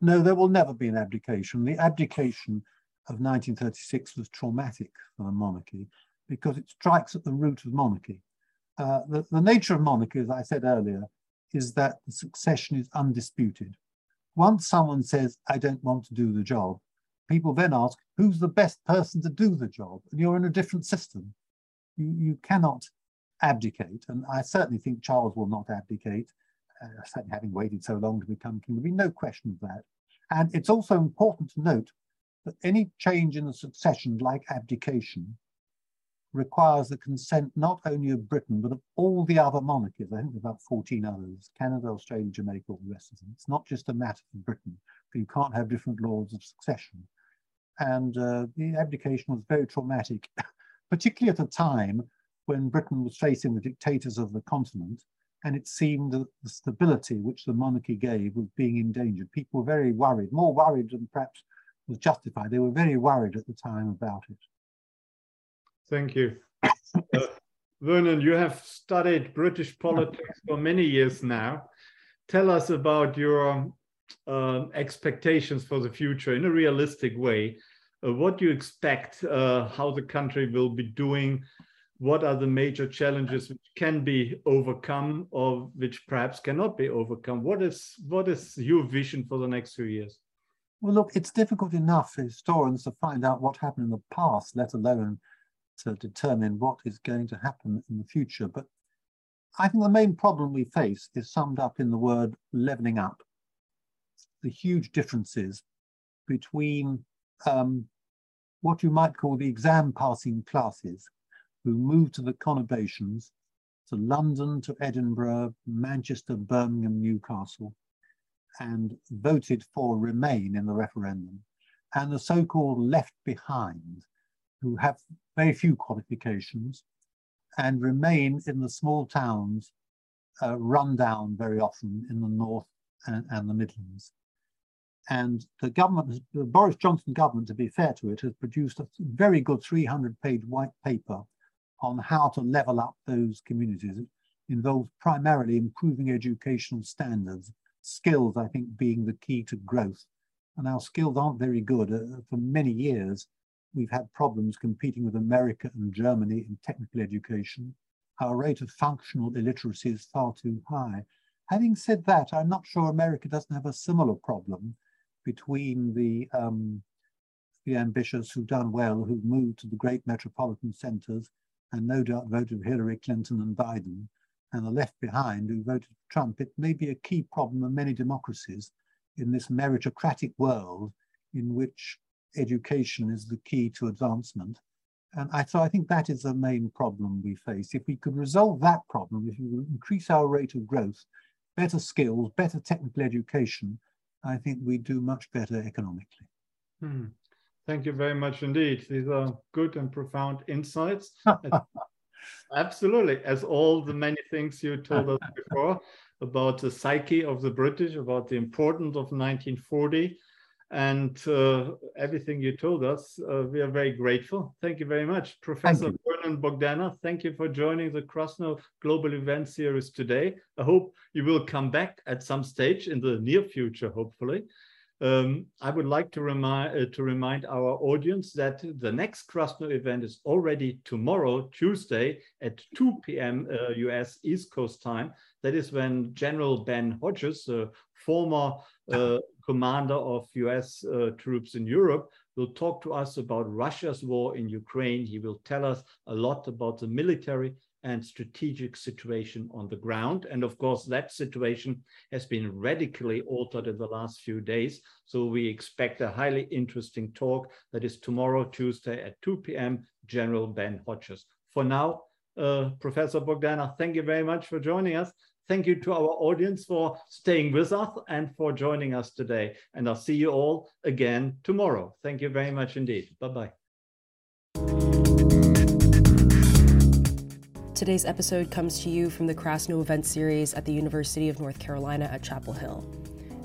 No, there will never be an abdication. The abdication of 1936 was traumatic for the monarchy because it strikes at the root of monarchy. Uh, the, the nature of monarchy, as I said earlier, is that the succession is undisputed. Once someone says, I don't want to do the job, people then ask, who's the best person to do the job? And you're in a different system. You, you cannot abdicate. And I certainly think Charles will not abdicate, uh, certainly having waited so long to become king. There'll be no question of that. And it's also important to note that any change in the succession, like abdication, requires the consent not only of Britain, but of all the other monarchies. I think there's about 14 others, Canada, Australia, Jamaica, all the rest of them. It's not just a matter for Britain, you can't have different laws of succession. And uh, the abdication was very traumatic, particularly at a time when Britain was facing the dictators of the continent, and it seemed that the stability which the monarchy gave was being endangered. People were very worried, more worried than perhaps was justified. They were very worried at the time about it.
Thank you. Uh, Vernon, you have studied British politics for many years now. Tell us about your uh, expectations for the future in a realistic way. Uh, what do you expect uh, how the country will be doing? What are the major challenges which can be overcome or which perhaps cannot be overcome? What is, what is your vision for the next few years?
Well, look, it's difficult enough for historians to find out what happened in the past, let alone to determine what is going to happen in the future. But I think the main problem we face is summed up in the word leveling up. The huge differences between um, what you might call the exam passing classes who moved to the conurbations, to London, to Edinburgh, Manchester, Birmingham, Newcastle, and voted for Remain in the referendum, and the so-called left behind, who have very few qualifications and remain in the small towns uh, run down very often in the north and, and the Midlands. And the government, the Boris Johnson government, to be fair to it, has produced a very good 300 page white paper on how to level up those communities. It involves primarily improving educational standards, skills, I think, being the key to growth. And our skills aren't very good. Uh, for many years, we've had problems competing with America and Germany in technical education. Our rate of functional illiteracy is far too high. Having said that, I'm not sure America doesn't have a similar problem between the, um, the ambitious who've done well, who've moved to the great metropolitan centers and no doubt voted for Hillary Clinton and Biden, and the left behind who voted Trump. It may be a key problem of many democracies in this meritocratic world in which education is the key to advancement. And I, so I think that is the main problem we face. If we could resolve that problem, if we could increase our rate of growth, better skills, better technical education, I think we'd do much better economically.
Hmm. Thank you very much indeed. These are good and profound insights. Absolutely, as all the many things you told us before about the psyche of the British, about the importance of 1940, and uh, everything you told us. Uh, we are very grateful. Thank you very much. Professor Vernon Bogdanor, thank you for joining the Krasno Global Event Series today. I hope you will come back at some stage in the near future, hopefully. Um, I would like to remind, uh, to remind our audience that the next Krasno event is already tomorrow, Tuesday at 2 p.m. US uh, East Coast time. That is when General Ben Hodges, former uh, commander of US uh, troops in Europe, will talk to us about Russia's war in Ukraine. He will tell us a lot about the military and strategic situation on the ground. And of course, that situation has been radically altered in the last few days. So we expect a highly interesting talk that is tomorrow, Tuesday at 2 p.m., General Ben Hodges. For now, uh, Professor Bogdanor, thank you very much for joining us. Thank you to our audience for staying with us and for joining us today. And I'll see you all again tomorrow. Thank you very much indeed. Bye-bye.
Today's episode comes to you from the Krasno event series at the University of North Carolina at Chapel Hill.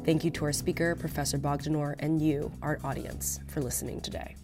Thank you to our speaker, Professor Bogdanor, and you, our audience, for listening today.